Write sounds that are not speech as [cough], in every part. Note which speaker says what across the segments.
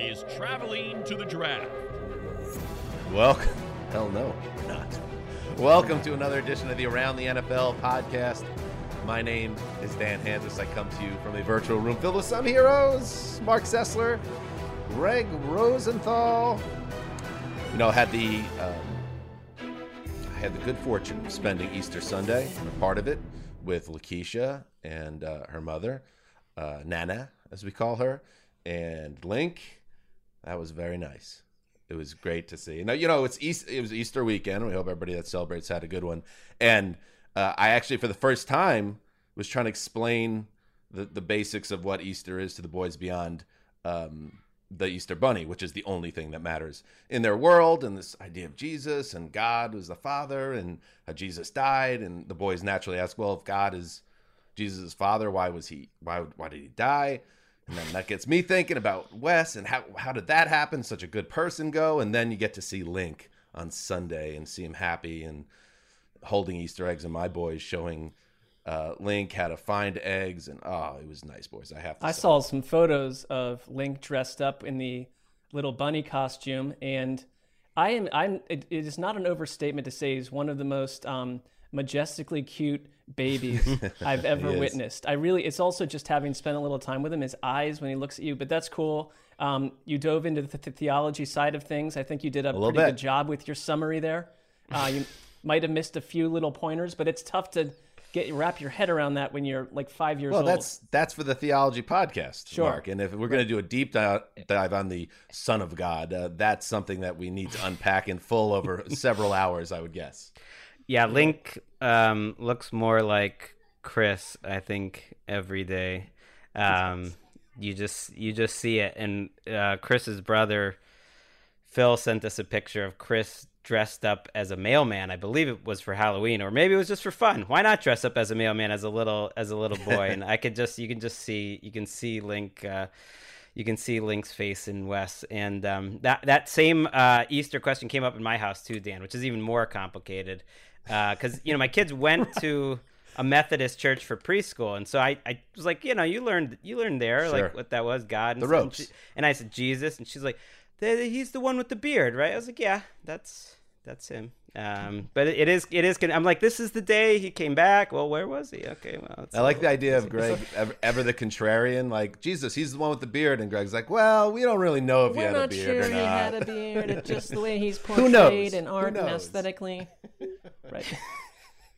Speaker 1: Is traveling to the draft.
Speaker 2: Welcome. Hell no, we're not. Welcome to another edition of the Around the NFL podcast. My name is Dan Hanzus. I come to you from a virtual room filled with some heroes. Marc Sessler, Gregg Rosenthal. You know, I had the um, I had the good fortune of spending Easter Sunday, a part of it, with Lakeisha and uh, her mother, uh, Nana, as we call her, and Link. That was very nice. It was great to see. Now you know it's East. It was Easter weekend. We hope everybody that celebrates had a good one. And uh, I actually, for the first time, was trying to explain the the basics of what Easter is to the boys beyond um, the Easter Bunny, which is the only thing that matters in their world. And this idea of Jesus and God was the Father, and how Jesus died. And the boys naturally ask, well, if God is Jesus' father, why was he? Why why did he die? And then that gets me thinking about Wes and how how did that happen? Such a good person go, and then you get to see Link on Sunday and see him happy and holding Easter eggs, and my boys showing uh, Link how to find eggs, and oh, it was nice, boys. I have to.
Speaker 3: I
Speaker 2: say.
Speaker 3: saw some photos of Link dressed up in the little bunny costume, and I am. I'm. It, it is not an overstatement to say he's one of the most um, majestically cute [laughs] babies I've ever witnessed. I really. It's also just having spent a little time with him. His eyes when he looks at you, but that's cool. Um, you dove into the, the theology side of things. I think you did a,
Speaker 2: little
Speaker 3: pretty
Speaker 2: bit.
Speaker 3: good job with your summary there. Uh, you [laughs] might have missed a few little pointers, but it's tough to get wrap your head around that when you're like five years
Speaker 2: Well,
Speaker 3: old.
Speaker 2: that's that's for the theology podcast,
Speaker 3: Sure.
Speaker 2: Marc. And if we're going to do a deep dive, dive on the Son of God, uh, that's something that we need to unpack in full over [laughs] several hours, I would guess.
Speaker 4: Yeah, Link um, looks more like Chris. I think every day. Um, you just you just see it, and uh, Chris's brother Phil sent us a picture of Chris dressed up as a mailman. I believe it was for Halloween, or maybe it was just for fun. Why not dress up as a mailman as a little as a little boy? and I could just you can just see you can see Link. Uh, you can see Link's face in Wes, and um, that that same uh, Easter question came up in my house too, Dan, which is even more complicated Uh, because you know my kids went [laughs] to a Methodist church for preschool, and so I, I was like, you know, you learned you learned there
Speaker 2: Sure.
Speaker 4: like what that was God and
Speaker 2: The
Speaker 4: so- and
Speaker 2: ropes.
Speaker 4: she- and I said Jesus, and she's like, "The- he's the one with the beard, right? I was like, yeah, that's that's him. Um, but it, it is it is. con- I'm like, this is the day he came back. Well, where was he? Okay, well, I
Speaker 2: I
Speaker 4: a
Speaker 2: like the idea of Gregg [laughs] ever, ever the contrarian, like Jesus, he's the one with the beard, and Gregg's like, well, we don't really know if he
Speaker 3: We're
Speaker 2: had a
Speaker 3: not
Speaker 2: beard
Speaker 3: sure
Speaker 2: or
Speaker 3: he
Speaker 2: not.
Speaker 3: had a beard. It's just the way he's [laughs]
Speaker 2: Who
Speaker 3: portrayed in art and
Speaker 2: knows?
Speaker 3: aesthetically. [laughs] Right.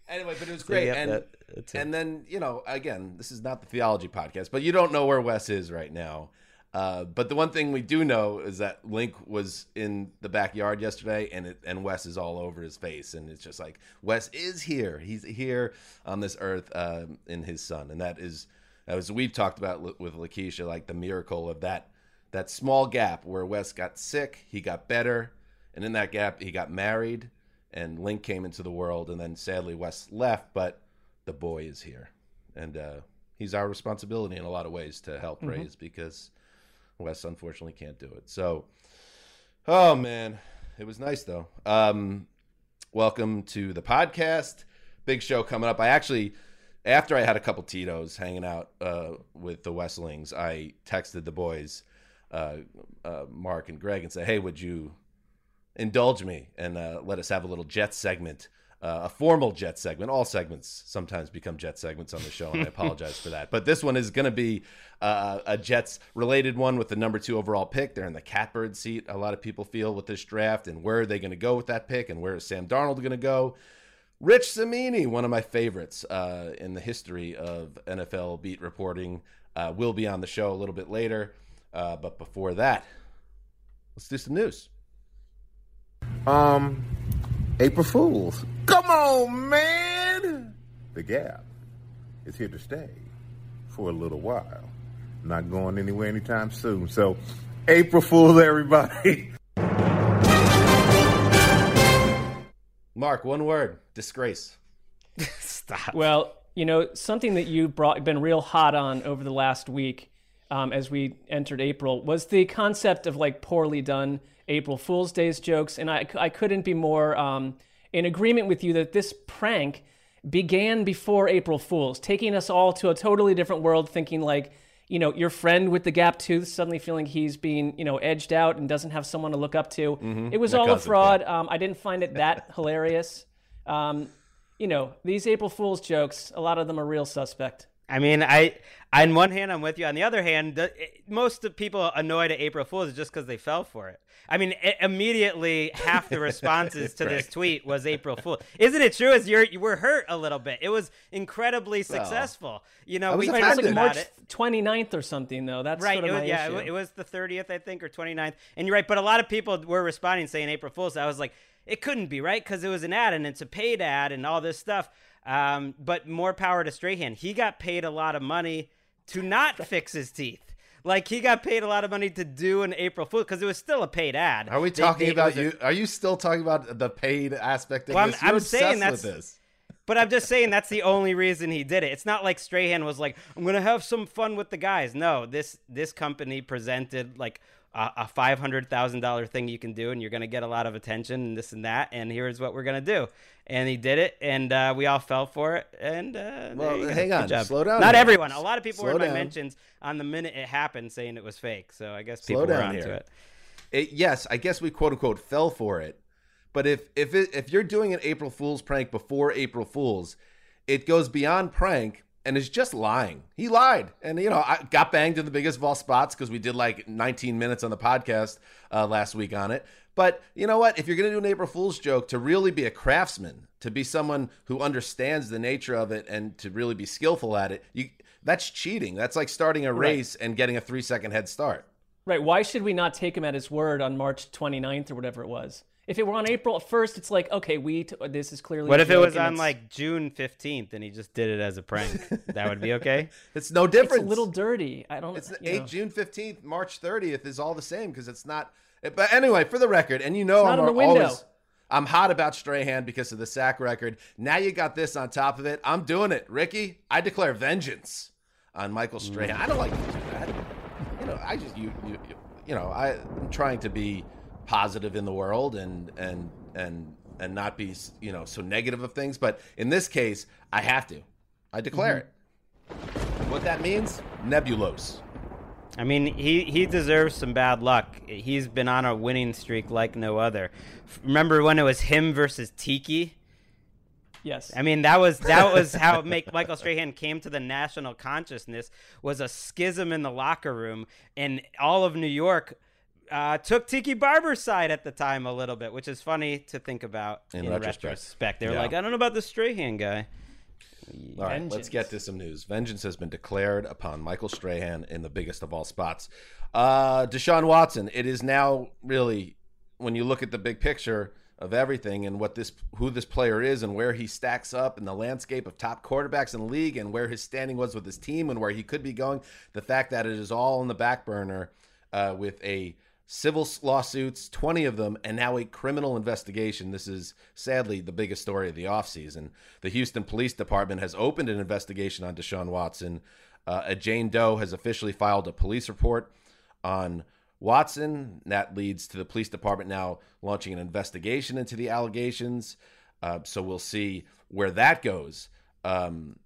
Speaker 2: Anyway, but it was
Speaker 4: So,
Speaker 2: great,
Speaker 4: yeah,
Speaker 2: and
Speaker 4: that-
Speaker 2: and then you know, again, this is not the theology podcast, but you don't know where Wes is right now. Uh, but the one thing we do know is that Link was in the backyard yesterday, and it, and Wes is all over his face, and it's just like Wes is here. He's here on this earth uh, in his son, and that is as we've talked about with Lakeisha, like the miracle of that that small gap where Wes got sick, he got better, and in that gap he got married, and Link came into the world, and then sadly Wes left, but the boy is here. and uh, he's our responsibility in a lot of ways to help
Speaker 3: Mm-hmm.
Speaker 2: raise because Wes unfortunately can't do it. So, oh man, it was nice though. Um, welcome to the podcast. Big show coming up. I actually, after I had a couple Tito's hanging out uh, with the Westlings, I texted the boys, uh, uh, Marc and Gregg, and said, "Hey, would you indulge me and uh, let us have a little Jet segment?" Uh, a formal jet segment. All segments sometimes become jet segments on the show, and I apologize for that. But this one is going to be uh, a Jets related one with the number two overall pick. They're in the catbird seat. A lot of people feel with this draft, and where are they going to go with that pick, and where is Sam Darnold going to go? Rich Cimini, one of my favorites uh, in the history of NFL beat reporting, uh, will be on the show a little bit later. Uh, but before that, let's do some news.
Speaker 5: Um, April Fools. Come on, man! The Gap is here to stay for a little while. Not going anywhere anytime soon. So, April Fools, everybody. [laughs]
Speaker 2: Mark, one word: disgrace. [laughs]
Speaker 4: Stop.
Speaker 3: Well, you know, something that you brought been real hot on over the last week um, as we entered April was the concept of like poorly done April Fool's Days jokes, and I, I couldn't be more um, in agreement with you that this prank began before April Fools, taking us all to a totally different world, thinking like. You know, your friend with the gap tooth suddenly feeling he's being, you know, edged out and doesn't have someone to look up to. It was all a fraud. Um, I didn't find it that hilarious. Um, you know, these April Fool's jokes, a lot of them are real suspect.
Speaker 4: I mean, I on one hand I'm with you. On the other hand, the, most of people annoyed at April Fools is just because they fell for it. I mean, i immediately half the responses to this [laughs] tweet was April Fool. Isn't it true? As you're you were hurt a little bit. It was incredibly successful. You know,
Speaker 2: I was
Speaker 4: we
Speaker 3: Right, it
Speaker 4: talked
Speaker 3: like
Speaker 4: about
Speaker 3: March
Speaker 4: it.
Speaker 3: 29th or something, though. That's
Speaker 4: Right.
Speaker 3: sort of
Speaker 4: It was,
Speaker 3: my
Speaker 4: yeah,
Speaker 3: issue.
Speaker 4: it, it was the 30th, I think, or 29th. And you're right. But a lot of people were responding saying April Fool's. I was like, it couldn't be, right? Because it was an ad and it's a paid ad and all this stuff. Um, but more power to Strahan. He got paid a lot of money to not [laughs] fix his teeth. Like he got paid a lot of money to do an April Fool because it was still a paid ad.
Speaker 2: Are we talking
Speaker 4: they-
Speaker 2: about
Speaker 4: was a-
Speaker 2: you? Are you still talking about the paid aspect of
Speaker 4: Well, I'm-
Speaker 2: this? You're
Speaker 4: I'm saying that's-
Speaker 2: this.
Speaker 4: But I'm just saying that's the only reason he did it. It's not like Strahan was like, "I'm gonna have some fun with the guys." No, this this company presented like a, a five hundred thousand dollar thing you can do, and you're gonna get a lot of attention and this and that. And here's what we're gonna do. And he did it, and uh, we all fell for it. And uh,
Speaker 2: Well, hang on. Slow down
Speaker 4: Not
Speaker 2: here.
Speaker 4: everyone. A lot of people were
Speaker 2: Slow
Speaker 4: in my mentions on the minute it happened, saying it was fake. So I guess
Speaker 2: Slow
Speaker 4: people were
Speaker 2: down
Speaker 4: onto it.
Speaker 2: It, yes, I guess we quote unquote fell for it. But if if it, if you're doing an April Fool's prank before April Fool's, it goes beyond prank and is just lying. He lied, and you know I got banged in the biggest of all spots because we did like 19 minutes on the podcast uh, last week on it. But you know what? If you're gonna do an April Fool's joke, to really be a craftsman, to be someone who understands the nature of it, and to really be skillful at it, you that's cheating. That's like starting a
Speaker 3: Right.
Speaker 2: race and getting a three second head start.
Speaker 3: Right. Why should we not take him at his word on March 29th or whatever it was? If it were on April 1st, it's like, okay, we t- this is clearly.
Speaker 4: What if it was on
Speaker 3: it's-
Speaker 4: like June 15th and he just did it as a prank? [laughs] that would be okay.
Speaker 2: It's no
Speaker 3: different.
Speaker 2: It's
Speaker 3: a little dirty. I don't.
Speaker 2: It's
Speaker 3: you know.
Speaker 2: 8 June 15th, March 30th is all the same because it's not. But anyway, for the record, and you know
Speaker 3: It's
Speaker 2: I'm
Speaker 3: the
Speaker 2: always I'm hot about Strahan because of the sack record. Now you got this on top of it. I'm doing it, Ricky. I declare vengeance on Michael Strahan. Mm. I don't like to do that. You know, I just you you you, you know I, I'm trying to be positive in the world and and and and not be you know so negative of things. But in this case, I have to. I declare mm-hmm. it. What that means? Nebulose.
Speaker 4: I mean, he, he deserves some bad luck. He's been on a winning streak like no other. Remember when it was him versus Tiki?
Speaker 3: Yes.
Speaker 4: I mean, that was that was how make Michael Strahan came to the national consciousness was a schism in the locker room, and all of New York uh, took Tiki Barber's side at the time a little bit, which is funny to think about
Speaker 2: In
Speaker 4: in,
Speaker 2: retrospect.
Speaker 4: retrospect. They were
Speaker 2: Yeah.
Speaker 4: like, I don't know about the Strahan guy.
Speaker 2: All right, let's get to some news. Vengeance has been declared upon Michael Strahan in the biggest of all spots. Uh, Deshaun Watson. It is now really, when you look at the big picture of everything and what this, who this player is, and where he stacks up in the landscape of top quarterbacks in the league, and where his standing was with his team, and where he could be going. The fact that it is all in the back burner uh, with a civil lawsuits, 20 of them, and now a criminal investigation. This is sadly the biggest story of the offseason. The Houston Police Department has opened an investigation on Deshaun Watson. Uh, a Jane Doe has officially filed a police report on Watson. That leads to the police department now launching an investigation into the allegations. Uh, so we'll see where that goes. Um,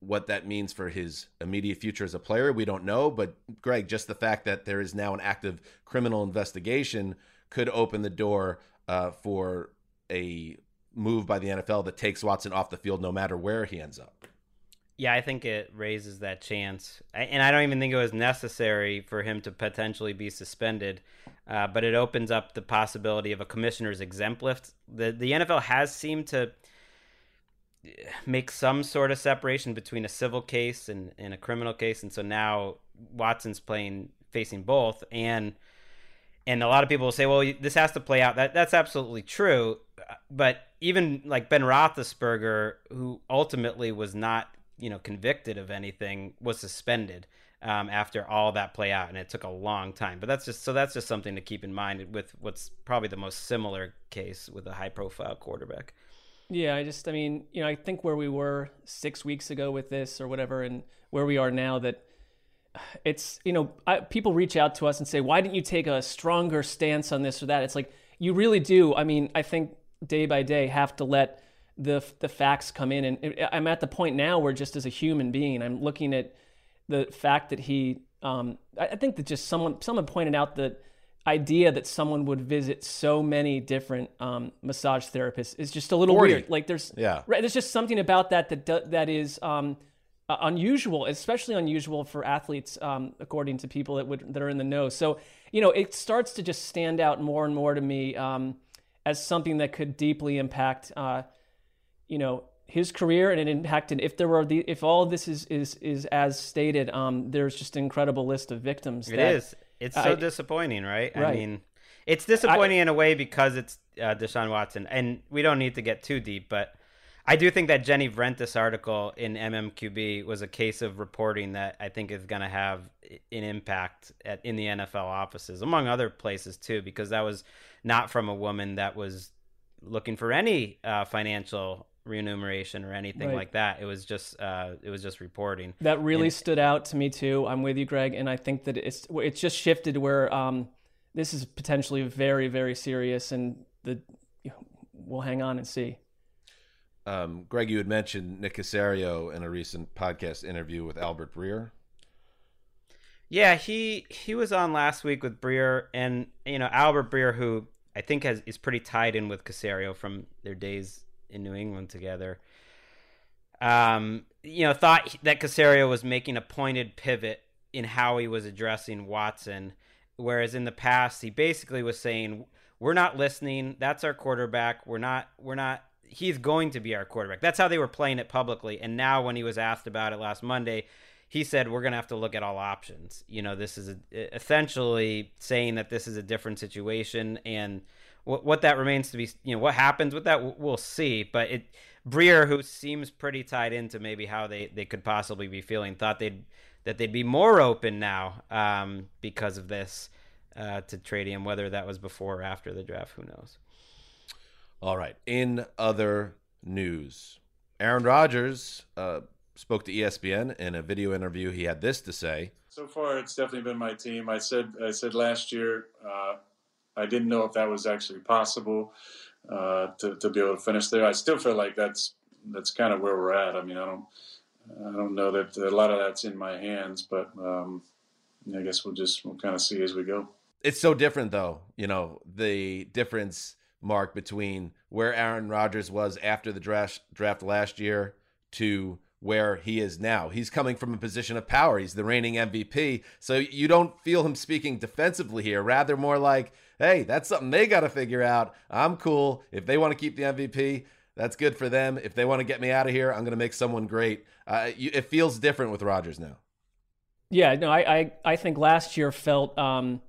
Speaker 2: what that means for his immediate future as a player, we don't know. But Gregg, just the fact that there is now an active criminal investigation could open the door uh, for a move by the NFL that takes Watson off the field no matter where he ends up.
Speaker 4: Yeah, I think it raises that chance, and I don't even think it was necessary for him to potentially be suspended. Uh, but it opens up the possibility of a commissioner's exempt list. The the NFL has seemed to make some sort of separation between a civil case and, and a criminal case, and so now Watson's playing facing both, and and a lot of people will say, well, this has to play out. That that's absolutely true, but even like Ben Roethlisberger, who ultimately was not you know convicted of anything, was suspended. Um, after all that play out, and it took a long time. But that's just so that's just something to keep in mind with what's probably the most similar case with a high-profile quarterback.
Speaker 3: Yeah, I just, I mean, you know, I think where we were six weeks ago with this or whatever, and where we are now, that it's, you know, I, people reach out to us and say, why didn't you take a stronger stance on this or that? It's like, you really do. I mean, I think day by day have to let the the facts come in, and I'm at the point now where just as a human being, I'm looking at the fact that he, um, I think that just someone someone pointed out that idea that someone would visit so many different um, massage therapists is just a little 40. weird. Like there's
Speaker 2: yeah,
Speaker 3: right. There's just something about that that that is um, uh, unusual, especially unusual for athletes, um, according to people that would that are in the know. So you know, it starts to just stand out more and more to me um, as something that could deeply impact, uh, you know, his career and it impacted. If there were the if all of this is is is as stated, um, there's just an incredible list of victims.
Speaker 4: It
Speaker 3: that,
Speaker 4: is. It's so I, disappointing, right?
Speaker 3: right?
Speaker 4: I mean, it's disappointing I, in a way because it's uh, Deshaun Watson, and we don't need to get too deep, but I do think that Jenny Vrentas article in MMQB was a case of reporting that I think is going to have an impact at, in the NFL offices, among other places too, because that was not from a woman that was looking for any uh, financial remuneration or anything right. like that. It was just uh, it was just reporting.
Speaker 3: That really and, stood out to me too. I'm with you, Gregg, and I think that it's it's just shifted where um, this is potentially very very serious, and the we'll hang on and see.
Speaker 2: Um, Gregg, you had mentioned Nick Caserio in a recent podcast interview with Albert Breer.
Speaker 4: Yeah, he he was on last week with Breer, and you know Albert Breer, who I think has is pretty tied in with Caserio from their days in New England together. Um, you know, thought that Caserio was making a pointed pivot in how he was addressing Watson, whereas in the past he basically was saying, "We're not listening. That's our quarterback. We're not. We're not. He's going to be our quarterback." That's how they were playing it publicly. And now, when he was asked about it last Monday, he said, "We're going to have to look at all options." You know, this is a, essentially saying that this is a different situation and what what that remains to be you know what happens with that we'll see but it Breer who seems pretty tied into maybe how they they could possibly be feeling thought they'd that they'd be more open now um, because of this uh, to trade him whether that was before or after the draft who knows?
Speaker 2: All right in other news Aaron Rodgers uh, spoke to ESPN in a video interview he had this to say.
Speaker 6: So far it's definitely been my team. I said I said last year uh, I didn't know if that was actually possible uh, to, to be able to finish there. I still feel like that's that's kind of where we're at. I mean, I don't I don't know that a lot of that's in my hands, but um, I guess we'll just we'll kind of see as we go.
Speaker 2: It's so different, though. You know, the difference Marc between where Aaron Rodgers was after the draft draft last year to where he is now. He's coming from a position of power. He's the reigning MVP. So you don't feel him speaking defensively here, rather more like, hey, that's something they got to figure out. I'm cool. If they want to keep the MVP, that's good for them. If they want to get me out of here, I'm going to make someone great. Uh, you, it feels different with Rodgers now.
Speaker 3: Yeah, no, I, I, I think last year felt, um,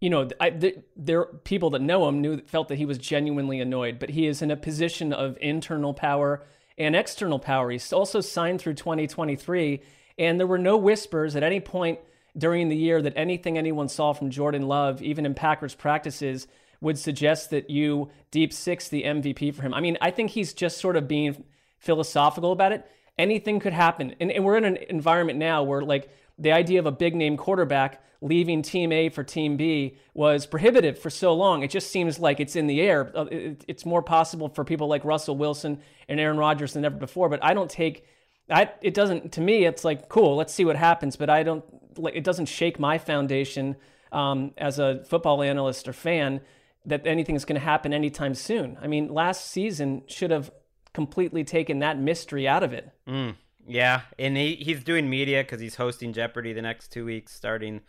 Speaker 3: you know, I, th- there people that know him knew felt that he was genuinely annoyed, but he is in a position of internal power and external power. He's also signed through 2023, and there were no whispers at any point during the year that anything anyone saw from Jordan Love, even in Packers practices, would suggest that you deep six the MVP for him. I mean, I think he's just sort of being philosophical about it. Anything could happen. And, and we're in an environment now where, like, the idea of a big name quarterback leaving team A for team B was prohibitive for so long. It just seems like it's in the air. Uh, it's more possible for people like Russell Wilson and Aaron Rodgers than ever before. But I don't take I, it doesn't to me. It's like cool. Let's see what happens. But I don't it. Doesn't shake my foundation um, as a football analyst or fan that anything is going to happen anytime soon. I mean, last season should have completely taken that mystery out of it.
Speaker 4: Mm, yeah, and he, he's doing media because he's hosting Jeopardy the next two weeks, starting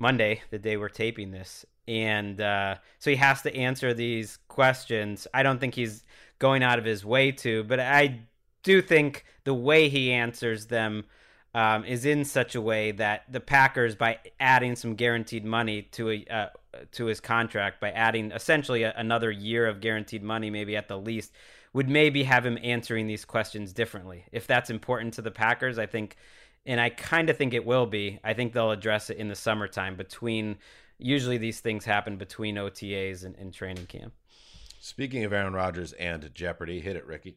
Speaker 4: Monday, the day we're taping this. And uh, so he has to answer these questions. I don't think he's going out of his way to, but I do think the way he answers them um, is in such a way that the Packers, by adding some guaranteed money to a uh, to his contract, by adding essentially a, another year of guaranteed money, maybe at the least, would maybe have him answering these questions differently. If that's important to the Packers, I think, and I kind of think it will be. I think they'll address it in the summertime between. Usually, these things happen between OTAs and, and training camp.
Speaker 2: Speaking of Aaron Rodgers and Jeopardy, hit it, Ricky.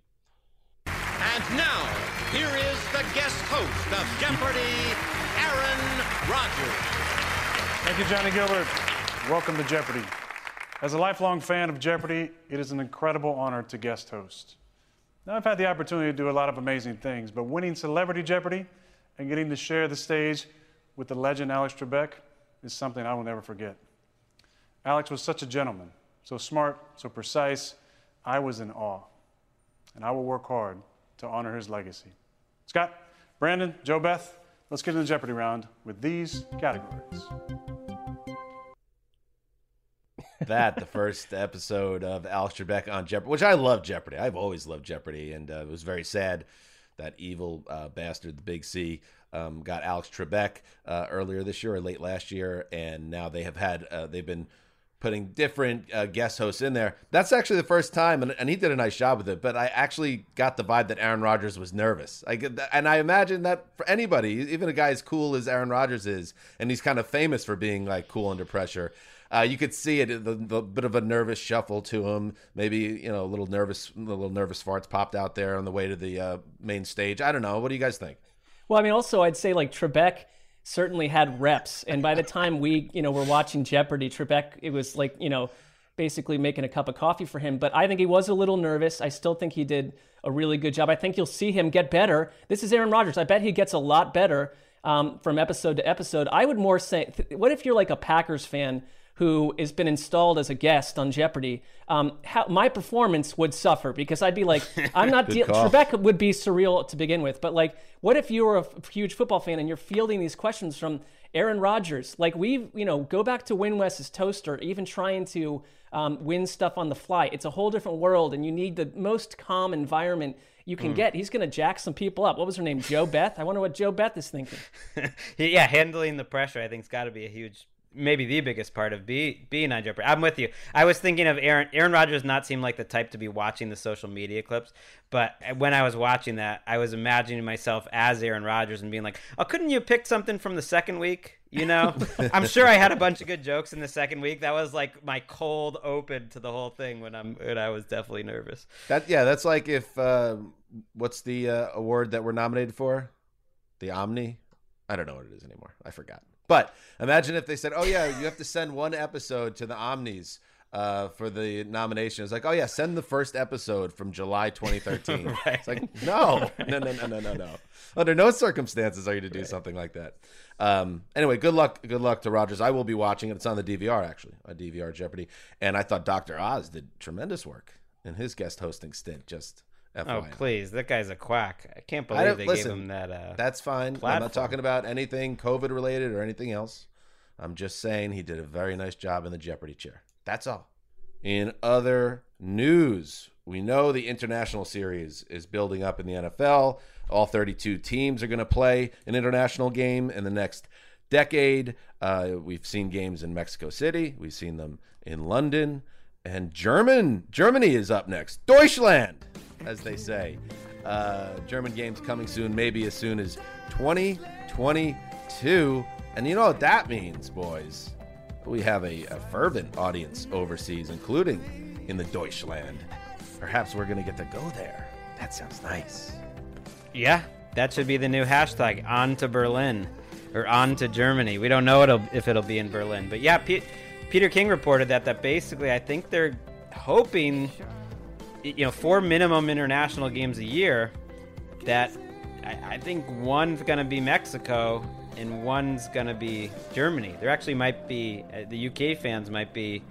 Speaker 7: And now, here is the guest host of Jeopardy, Aaron Rodgers.
Speaker 8: Thank you, Johnny Gilbert. Welcome to Jeopardy. As a lifelong fan of Jeopardy, it is an incredible honor to guest host. Now, I've had the opportunity to do a lot of amazing things, but winning Celebrity Jeopardy and getting to share the stage with the legend Alex Trebek is something I will never forget. Alex was such a gentleman, so smart, so precise. I was in awe. And I will work hard to honor his legacy. Scott, Brandon, Joe Beth, let's get in the Jeopardy round with these categories.
Speaker 2: that the first episode of Alex Trebek on Jeopardy, which I love Jeopardy. I've always loved Jeopardy, and uh, it was very sad that evil uh, bastard, the Big C, um, got Alex Trebek uh, earlier this year or late last year, and now they have had uh, they've been putting different uh, guest hosts in there. That's actually the first time, and, and, he did a nice job with it. But I actually got the vibe that Aaron Rodgers was nervous. I get that, and I imagine that for anybody, even a guy as cool as Aaron Rodgers is, and he's kind of famous for being like cool under pressure. Uh, you could see it, the, the, bit of a nervous shuffle to him. Maybe you know a little nervous, a little nervous farts popped out there on the way to the uh, main stage. I don't know. What do you guys think?
Speaker 3: Well, I mean, also I'd say like Trebek certainly had reps. And by the time we, you know, were watching Jeopardy, Trebek, it was like, you know, basically making a cup of coffee for him. But I think he was a little nervous. I still think he did a really good job. I think you'll see him get better. This is Aaron Rodgers. I bet he gets a lot better um, from episode to episode. I would more say, what if you're like a Packers fan who has been installed as a guest on Jeopardy, um, how, my performance would suffer because I'd be like, [laughs] I'm not. De- Trebek would be surreal to begin with, but like, what if you were a f- huge football fan and you're fielding these questions from Aaron Rodgers? Like we, you know, go back to Win West's toaster, even trying to um, win stuff on the fly. It's a whole different world, and you need the most calm environment you can mm. get. He's going to jack some people up. What was her name? Joe Beth. I wonder what Joe Beth is thinking. [laughs]
Speaker 4: yeah, handling the pressure, I think, has got to be a huge maybe the biggest part of be, being on Jeopardy. I'm with you. I was thinking of Aaron. Aaron Rodgers not seem like the type to be watching the social media clips, but when I was watching that, I was imagining myself as Aaron Rodgers and being like, "Oh, couldn't you pick something from the second week?" You know, [laughs] I'm sure I had a bunch of good jokes in the second week. That was like my cold open to the whole thing when I'm when I was definitely nervous.
Speaker 2: That yeah, that's like if uh, what's the uh, award that we're nominated for? The Omni. I don't know what it is anymore. I forgot. But imagine if they said, "Oh yeah, you have to send one episode to the Omnis." Uh, for the nomination. It's like, oh yeah, send the first episode from July 2013. right. [laughs] It's like, no, no, no, no, no, no, no. Under no circumstances are you to do right. something like that. Um, anyway, good luck, good luck to Rodgers. I will be watching it. It's on the DVR actually, on DVR Jeopardy. And I thought Dr. Oz did tremendous work in his guest hosting stint. Just
Speaker 4: FYI. Oh please, that guy's a quack. I can't believe I they listen, gave him that. Uh,
Speaker 2: that's fine. Platform. I'm not talking about anything COVID related or anything else. I'm just saying he did a very nice job in the Jeopardy chair. That's all. In other news, we know the international series is building up in the NFL. All 32 teams are going to play an international game in the next decade. Uh, we've seen games in Mexico City. We've seen them in London, and German Germany is up next. Deutschland as they say. Uh, German games coming soon, maybe as soon as 2022. And you know what that means, boys? We have a, a fervent audience overseas, including in the Deutschland. Perhaps we're going to get to go there. That sounds nice.
Speaker 4: Yeah, that should be the new hashtag. On to Berlin, or on to Germany. We don't know it'll, if it'll be in Berlin, but yeah, P- Peter King reported that. That basically, I think they're hoping, you know, four minimum international games a year. That I, I think one's going to be Mexico and one's going to be Germany. There actually might be uh, the UK fans might be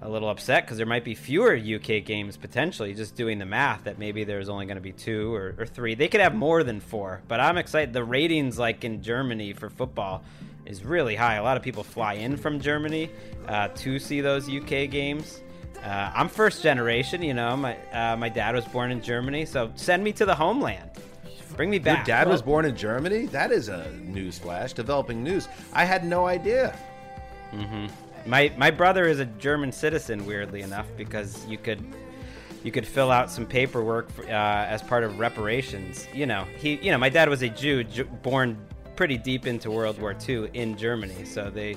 Speaker 4: a little upset because there might be fewer UK games potentially. Just doing the math that maybe there's only going to be two or, or, three. They could have more than four, but I'm excited. The ratings, like in Germany for football, is really high. A lot of people fly in from Germany uh, to see those UK games. Uh, I'm first generation, you know. My uh, my dad was born in Germany, so send me to the homeland. Bring me back.
Speaker 2: Your dad was born in Germany. That is a news flash. Developing news. I had no idea.
Speaker 4: Mm-hmm. My my brother is a German citizen, weirdly enough, because you could you could fill out some paperwork for, uh, as part of reparations. You know, he you know my dad was a Jew, born pretty deep into World War II in Germany, so they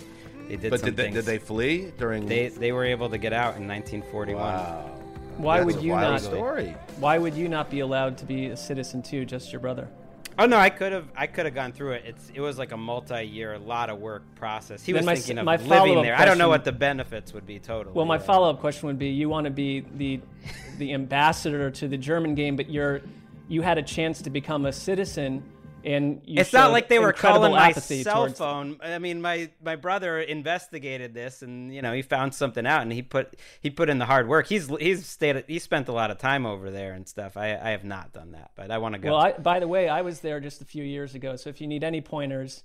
Speaker 4: they did.
Speaker 2: But
Speaker 4: some
Speaker 2: did they, did they flee during?
Speaker 4: They they were able to get out in 1941.
Speaker 2: Wow.
Speaker 3: Why
Speaker 2: That's
Speaker 3: would
Speaker 2: a
Speaker 3: you
Speaker 2: wild
Speaker 3: not?
Speaker 2: Story.
Speaker 3: Why would you not be allowed to be a citizen too? Just your brother.
Speaker 4: Oh no, I could have I could have gone through it. It's it was like a multi-year, a lot of work process. He
Speaker 3: Then
Speaker 4: was
Speaker 3: my-
Speaker 4: thinking of
Speaker 3: my
Speaker 4: living
Speaker 3: follow-up
Speaker 4: there. I don't know what the benefits would be totally.
Speaker 3: Well, my
Speaker 4: yeah.
Speaker 3: follow-up question would be: You want to be the the ambassador to the German game, but you're you had a chance to become a citizen, and you
Speaker 4: it's not like they were calling my
Speaker 3: apathy
Speaker 4: cell
Speaker 3: towards-
Speaker 4: phone. I mean, my my brother investigated this, and you know he found something out, and he put he put in the hard work. He's he's stayed he spent a lot of time over there and stuff. I I have not done that, but I want to go.
Speaker 3: Well, I, by the way, I was there just a few years ago, so if you need any pointers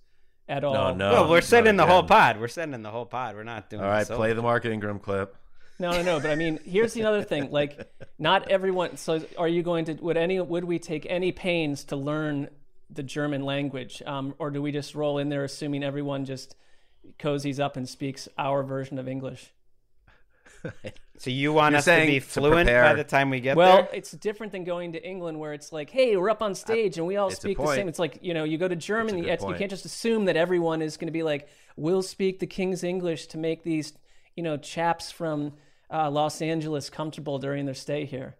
Speaker 3: at all,
Speaker 2: No, no.
Speaker 4: well, we're sending the whole pod. We're sending the whole pod. We're not doing.
Speaker 2: All right,
Speaker 4: it
Speaker 2: right,
Speaker 4: solo.
Speaker 2: play the Mark Ingram clip.
Speaker 3: No, no, no. But I mean, here's the other thing. Like, not everyone. So, are you going to? Would any? Would we take any pains to learn the German language, um, or do we just roll in there assuming everyone just cozies up and speaks our version of English? [laughs]
Speaker 4: So you want
Speaker 2: You're
Speaker 4: us to
Speaker 2: saying
Speaker 4: be
Speaker 2: to
Speaker 4: fluent by the time we get
Speaker 3: well,
Speaker 4: there?
Speaker 3: Well, it's different than going to England where it's like, hey, we're up on stage and we all
Speaker 2: It's
Speaker 3: speak the same. It's like, you know, you go to Germany,
Speaker 2: good
Speaker 3: it's- you can't just assume that everyone is going to be like, we'll speak the King's English to make these, you know, chaps from uh, Los Angeles comfortable during their stay here.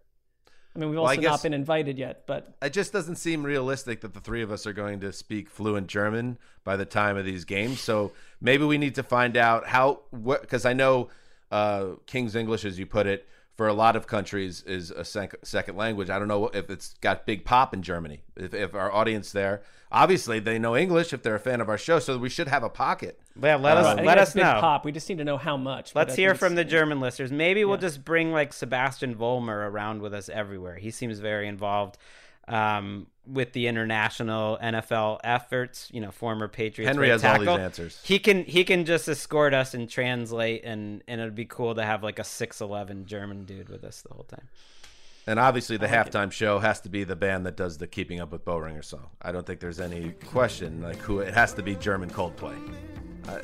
Speaker 3: I mean, we've
Speaker 2: Well,
Speaker 3: also
Speaker 2: guess-
Speaker 3: not been invited yet, but
Speaker 2: It just doesn't seem realistic that the three of us are going to speak fluent German by the time of these games. So maybe we need to find out how, because I know uh, King's English, as you put it, for a lot of countries is a sec- second language. I don't know if it's got big pop in Germany. If, if our audience there, obviously they know English if they're a fan of our show, so we should have a pocket.
Speaker 4: Yeah, um, let us
Speaker 3: I
Speaker 4: let us know.
Speaker 3: pop. We just need to know how much.
Speaker 4: Let's hear from the German listeners. Maybe we'll
Speaker 3: Yeah.
Speaker 4: just bring like Sebastian Vollmer around with us everywhere. He seems very involved um, with the international NFL efforts. You know, former Patriots.
Speaker 2: Henry has all these answers.
Speaker 4: He can he can just escort us and translate, and and it'd be cool to have like a six eleven German dude with us the whole time.
Speaker 2: And obviously, the halftime show has to be the band that does the "Keeping Up with Bowringer" song. I don't think there's any question. Like who it has to be German Coldplay. I-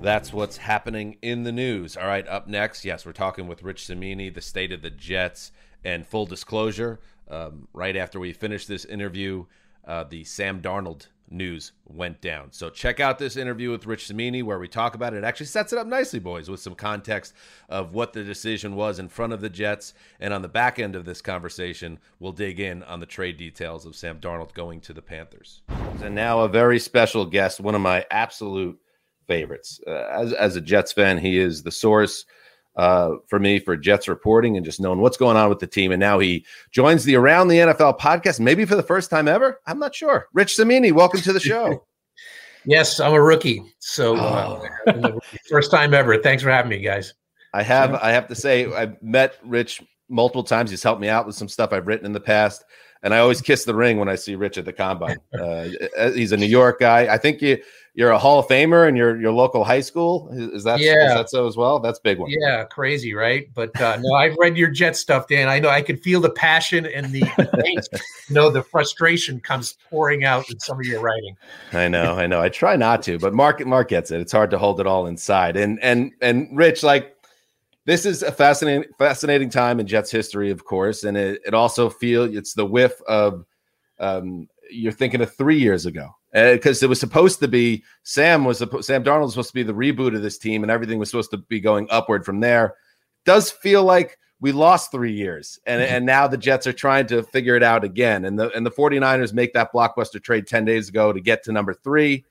Speaker 2: That's what's happening in the news. All right, up next, yes, we're talking with Rich Cimini, the state of the Jets, and full disclosure. Um, right after we finish this interview, uh, the Sam Darnold news went down. So check out this interview with Rich Cimini where we talk about it. It actually sets it up nicely, boys, with some context of what the decision was in front of the Jets. And on the back end of this conversation, we'll dig in on the trade details of Sam Darnold going to the Panthers. And now a very special guest, one of my absolute favorites. Uh, as, as a Jets fan, he is the source uh, for me for Jets reporting and just knowing what's going on with the team. And now he joins the Around the NFL podcast, maybe for the first time ever. I'm not sure. Rich Cimini, welcome to the show. [laughs]
Speaker 9: Yes, I'm a rookie. So uh, first time ever. Thanks for having me, guys.
Speaker 2: I have I have to say I've met Rich multiple times. He's helped me out with some stuff I've written in the past, and I always kiss the ring when I see Rich at the combine. Uh, he's a New York guy. I think you you're a Hall of Famer in your your local high school. Is, that
Speaker 9: Yeah.
Speaker 2: is that so as well? That's a big one.
Speaker 9: Yeah, crazy, right? But uh, no, I've read your Jet stuff, Dan. I know I can feel the passion and the, you know, the frustration comes pouring out in some of your writing.
Speaker 2: I know, I know. I try not to, but Marc Marc gets it. It's hard to hold it all inside. And and and Rich, like this is a fascinating fascinating time in Jets history, of course, and it, it also feel it's the whiff of um you're thinking of three years ago because it was supposed to be Sam was Sam Darnold was supposed to be the reboot of this team, and everything was supposed to be going upward from there. Does feel like we lost three years, and and now the Jets are trying to figure it out again. And the and the 49ers make that blockbuster trade 10 days ago to get to number three.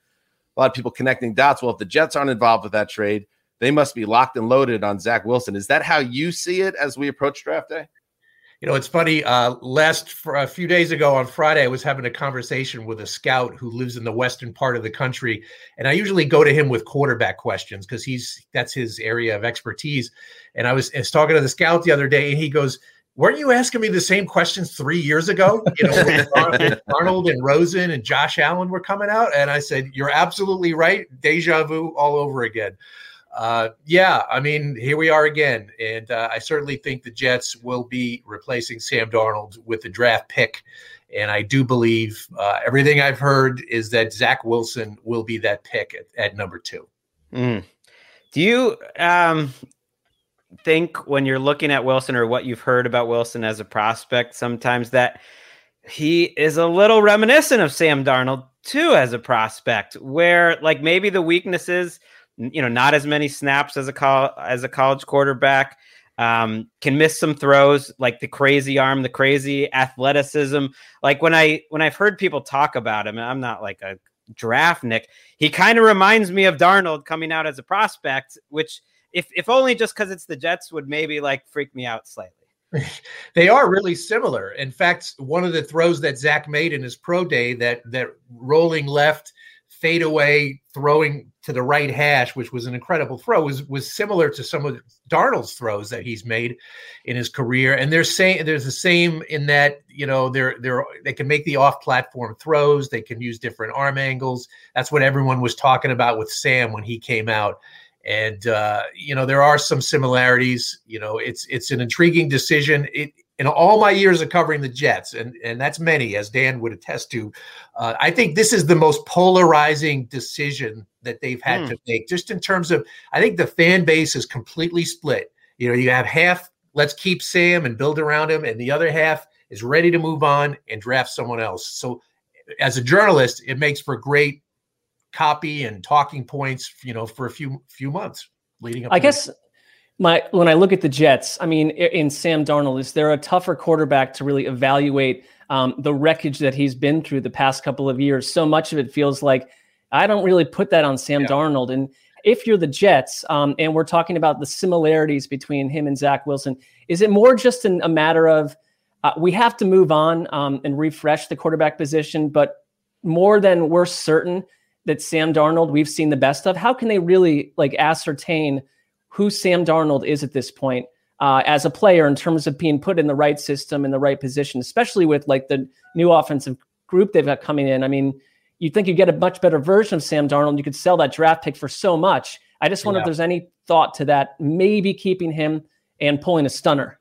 Speaker 2: A lot of people connecting dots. Well, if the Jets aren't involved with that trade, they must be locked and loaded on Zach Wilson. Is that how you see it as we approach draft day?
Speaker 9: You know, it's funny. Uh, last a few days ago on Friday, I was having a conversation with a scout who lives in the western part of the country, and I usually go to him with quarterback questions because he's that's his area of expertise. And I was, I was talking to the scout the other day, and he goes, "Weren't you asking me the same questions three years ago? You know, when [laughs] Darnold and Rosen and Josh Allen were coming out." And I said, "You're absolutely right. Deja vu all over again." Uh, yeah, I mean, here we are again, and uh, I certainly think the Jets will be replacing Sam Darnold with the draft pick, and I do believe uh, everything I've heard is that Zach Wilson will be that pick at, at number two.
Speaker 4: Mm. Do you um, think when you're looking at Wilson or what you've heard about Wilson as a prospect, sometimes that he is a little reminiscent of Sam Darnold too as a prospect, where like maybe the weaknesses, you know, not as many snaps as a as a college quarterback. Um, can miss some throws like the crazy arm, the crazy athleticism. Like when I when I've heard people talk about him, and I'm not like a draft Nick. He kind of reminds me of Darnold coming out as a prospect, which if if only just because it's the Jets would maybe like freak me out slightly. [laughs]
Speaker 9: they are really similar. In fact, one of the throws that Zach made in his pro day, that that rolling left fadeaway throwing to the right hash, which was an incredible throw, was was similar to some of Darnold's throws that he's made in his career. And they're saying there's the same in that you know they're they're they can make the off platform throws, they can use different arm angles. That's what everyone was talking about with Sam when he came out. And uh, you know there are some similarities. You know it's it's an intriguing decision. It in all my years of covering the Jets, and and that's many, as Dan would attest to, uh, I think this is the most polarizing decision that they've had
Speaker 4: Hmm.
Speaker 9: to make. Just in terms of, I think the fan base is completely split. You know, you have half, let's keep Sam and build around him, and the other half is ready to move on and draft someone else. So, as a journalist, it makes for great copy and talking points. You know, for a few few months leading up.
Speaker 3: I guess my when I look at the Jets, I mean, in Sam Darnold, is there a tougher quarterback to really evaluate um, the wreckage that he's been through the past couple of years? So much of it feels like I don't really put that on Sam Darnold. And if you're the Jets, um, and we're talking about the similarities between him and Zach Wilson, is it more just an, a matter of uh, we have to move on um, and refresh the quarterback position, but more than we're certain that Sam Darnold we've seen the best of, how can they really like ascertain who Sam Darnold is at this point uh, as a player in terms of being put in the right system in the right position, especially with like the new offensive group they've got coming in. I mean, you'd think you get a much better version of Sam Darnold. You could sell that draft pick for so much. I just wonder
Speaker 9: Yeah.
Speaker 3: if there's any thought to that, maybe keeping him and pulling a stunner.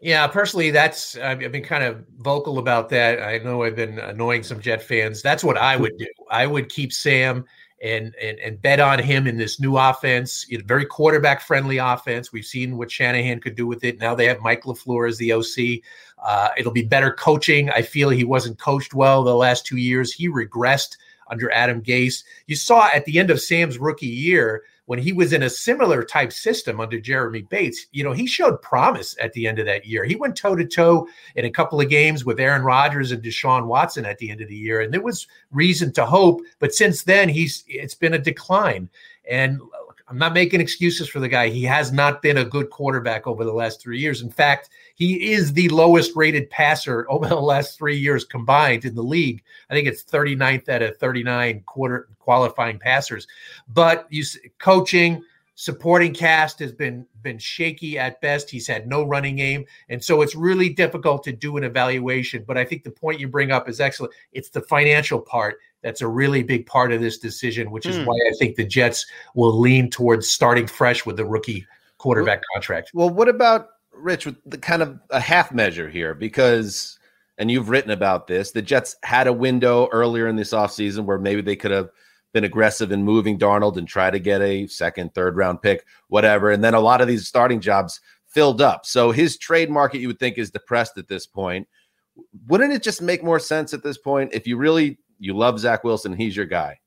Speaker 9: Yeah, personally, that's I've I've been kind of vocal about that. I know I've been annoying some Jet fans. That's what I would do. I would keep Sam and and and bet on him in this new offense. Know, very quarterback friendly offense. We've seen what Shanahan could do with it. Now they have Mike LaFleur as the OC. Uh, it'll be better coaching. I feel he wasn't coached well the last two years. He regressed under Adam Gase. You saw at the end of Sam's rookie year when he was in a similar type system under Jeremy Bates, you know, he showed promise at the end of that year. He went toe to toe in a couple of games with Aaron Rodgers and Deshaun Watson at the end of the year, and there was reason to hope. But since then, he's it's been a decline. And I'm not making excuses for the guy. He has not been a good quarterback over the last three years. In fact, he is the lowest rated passer [laughs] over the last three years combined in the league. I think it's 39th out of 39 quarter qualifying passers. But you coaching, supporting cast has been been shaky at best. He's had no running game, and so it's really difficult to do an evaluation. But I think the point you bring up is excellent. It's the financial part that's a really big part of this decision, which is
Speaker 2: Hmm.
Speaker 9: why I think the Jets will lean towards starting fresh with the rookie quarterback contract.
Speaker 2: Well, what about Rich with the kind of a half measure here? Because, and you've written about this, the Jets had a window earlier in this offseason where maybe they could have been aggressive in moving Darnold and try to get a second, third round pick, whatever. And then a lot of these starting jobs filled up. So his trade market, you would think, is depressed at this point. wouldn't it just make more sense at this point if you really you love Zach Wilson, he's your guy,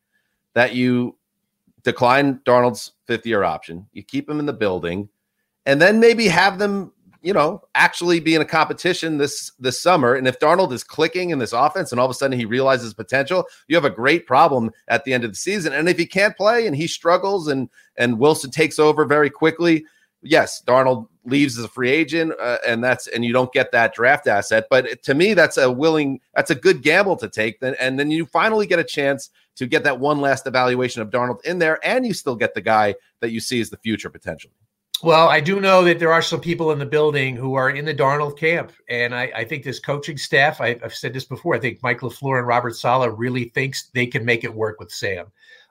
Speaker 2: that you decline Darnold's fifth year option, you keep him in the building, and then maybe have them, you know, actually be in a competition this this summer. And if Darnold is clicking in this offense and all of a sudden he realizes potential, you have a great problem at the end of the season. And if he can't play and he struggles and and Wilson takes over very quickly, yes, Darnold leaves as a free agent, uh, and that's and you don't get that draft asset. But to me, that's a willing, that's a good gamble to take. Then and then you finally get a chance to get that one last evaluation of Darnold in there, and you still get the guy that you see as the future potential.
Speaker 9: Well, I do know that there are some people in the building who are in the Darnold camp, and I, I think this coaching staff. I, have said this before. I think Mike LaFleur and Robert Saleh really thinks they can make it work with Sam.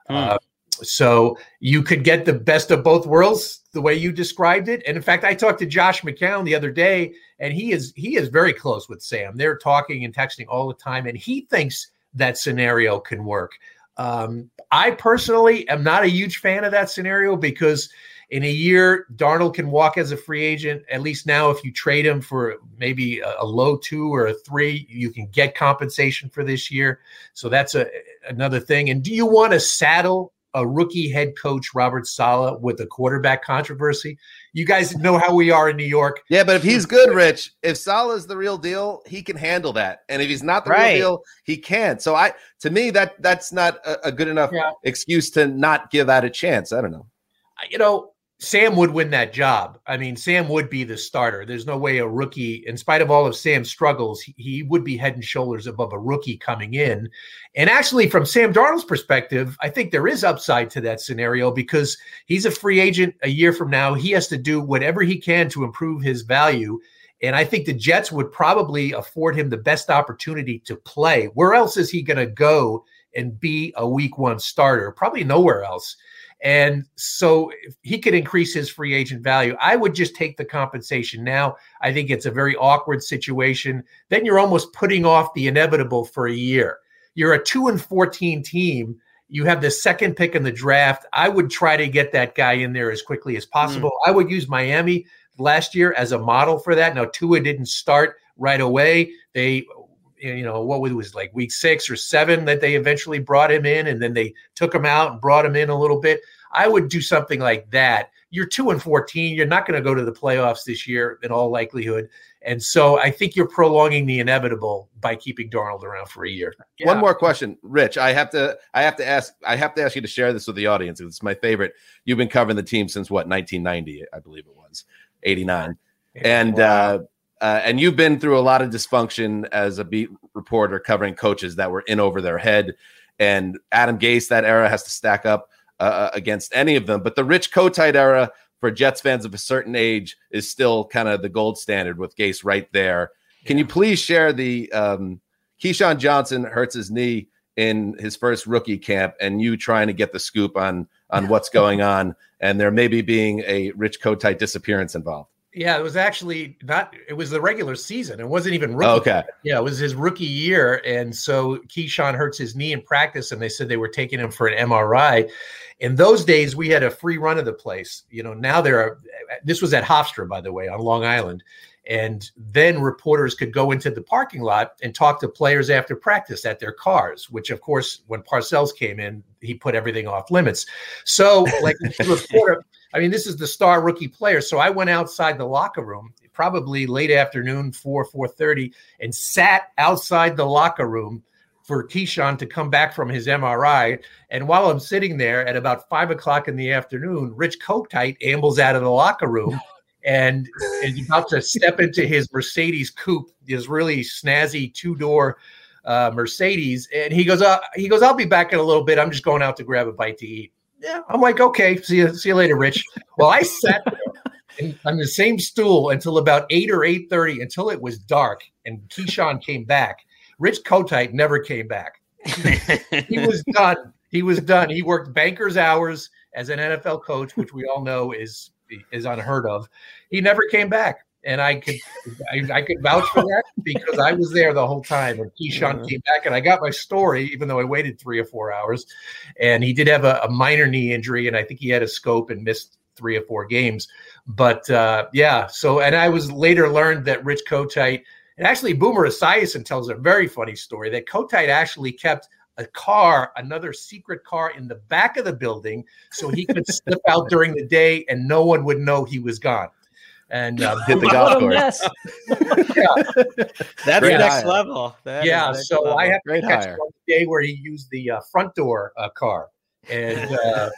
Speaker 9: Hmm. Uh, so you could get the best of both worlds the way you described it. And in fact, I talked to Josh McCown the other day, and he is he is very close with Sam. They're talking and texting all the time, and he thinks that scenario can work. Um, I personally am not a huge fan of that scenario because in a year, Darnold can walk as a free agent. At least now, if you trade him for maybe a, a low two or a three, you can get compensation for this year. So that's a another thing. And do you want to saddle a rookie head coach Robert Saleh with the quarterback controversy. You guys know how we are in New York.
Speaker 2: Yeah, but if he's good, [laughs] Rich, if Saleh's the real deal, he can handle that. And if he's not the right. real deal, he can't. So I to me that that's not a, a good enough yeah. excuse to not give that a chance. I don't know.
Speaker 9: You know, Sam would win that job. I mean, Sam would be the starter. There's no way a rookie, in spite of all of Sam's struggles, he, would be head and shoulders above a rookie coming in. And actually, from Sam Darnold's perspective, I think there is upside to that scenario because he's a free agent a year from now. He has to do whatever he can to improve his value. And I think the Jets would probably afford him the best opportunity to play. Where else is he going to go and be a week one starter? Probably nowhere else. And so he could increase his free agent value. I would just take the compensation now. I think it's a very awkward situation. Then you're almost putting off the inevitable for a year. You're a 2 and 14 team. You have the second pick in the draft. I would try to get that guy in there as quickly as possible. Mm. I would use Miami last year as a model for that. Now Tua didn't start right away. They you know what was like week six or seven that they eventually brought him in and then they took him out and brought him in a little bit? I would do something like that. You're 2 and 14 you're not going to go to the playoffs this year in all likelihood. And so i think you're prolonging the inevitable by keeping darnold around for a year.
Speaker 2: Yeah. one more question. Rich i have to i have to ask i have to ask you to share this with the audience it's my favorite. You've been covering the team since what 1990 i believe it was 89 and wow. uh uh, and you've been through a lot of dysfunction as a beat reporter covering coaches that were in over their head. And Adam Gase, that era has to stack up uh, uh against any of them. But the Rich Kotite era for Jets fans of a certain age is still kind of the gold standard with Gase right there. Can you please share the um, Keyshawn Johnson hurts his knee in his first rookie camp, and you trying to get the scoop on on what's going [laughs] on, and there maybe being a Rich Kotite disappearance involved?
Speaker 9: Yeah, it was actually not. It was the regular season. It wasn't even rookie.
Speaker 2: Oh, okay.
Speaker 9: Yeah, it was his rookie year, and so Keyshawn hurts his knee in practice, and they said they were taking him for an MRI. In those days, we had a free run of the place. You know, now there are. This was at Hofstra, by the way, on Long Island, and then reporters could go into the parking lot and talk to players after practice at their cars. Which, of course, when Parcells came in, he put everything off limits. So, like, [laughs] reporter. I mean, this is the star rookie player. So I went outside the locker room, probably late afternoon, four four thirty, and sat outside the locker room for Keyshawn to come back from his MRI. And while I'm sitting there at about five o'clock in the afternoon, Rich Kotite ambles out of the locker room and is about to step into his Mercedes coupe, his really snazzy two door uh, Mercedes. And he goes, uh, he goes, I'll be back in a little bit. I'm just going out to grab a bite to eat yeah, I'm like, okay, see you, see you later, Rich. Well, I sat on the same stool until about eight or eight thirty until it was dark, and Keyshawn came back. Rich Kotite never came back. he was done. He was done. He worked banker's hours as an NFL coach, which we all know is is unheard of. He never came back and I could I, I, could vouch for that [laughs] because I was there the whole time. And Keyshawn came back, and I got my story, even though I waited three or four hours. And he did have a, a, minor knee injury, and I think he had a scope and missed three or four games. But uh, yeah, so and I was later learned that Rich Kotite And actually, Boomer Esiason tells a very funny story that Kotite actually kept a car, another secret car in the back of the building so he could slip out during the day and no one would know he was gone. And uh,
Speaker 2: Hit the [laughs] golf course. [laughs]
Speaker 9: yeah.
Speaker 4: That's
Speaker 2: Great
Speaker 4: next
Speaker 2: hire.
Speaker 4: level. That is
Speaker 9: yeah,
Speaker 4: next
Speaker 9: so
Speaker 4: level.
Speaker 9: I have
Speaker 2: Great
Speaker 9: to catch
Speaker 2: hire.
Speaker 9: one day where he used the uh, front door uh, car, and uh,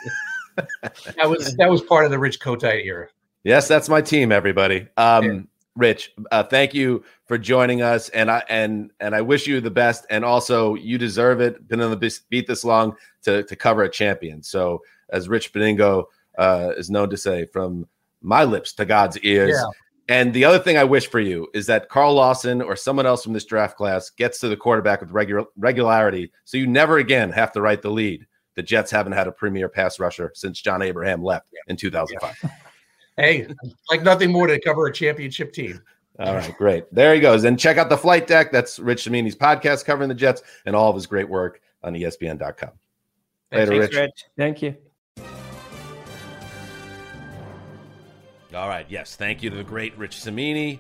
Speaker 9: [laughs] that was that was part of the Rich Kotite era.
Speaker 2: Yes, that's my team, everybody. Um, Rich, uh, thank you for joining us, and I and and I wish you the best. And also, you deserve it. Been on the beat this long to to cover a champion. So, as Rich Beningo uh, is known to say, from my lips to God's ears.
Speaker 9: Yeah.
Speaker 2: And the other thing I wish for you is that Carl Lawson or someone else from this draft class gets to the quarterback with regular regularity, so you never again have to write the lead. The Jets haven't had a premier pass rusher since John Abraham left in 2005. [laughs]
Speaker 9: Hey, like nothing more to cover a championship team.
Speaker 2: All right, great. There he goes. And check out the flight deck. That's Rich Cimini's podcast covering the Jets and all of his great work on ESPN.com. Later,
Speaker 4: Thanks,
Speaker 2: Rich.
Speaker 4: Rich.
Speaker 3: Thank you.
Speaker 2: All right. Yes. Thank you to the great Rich Samini.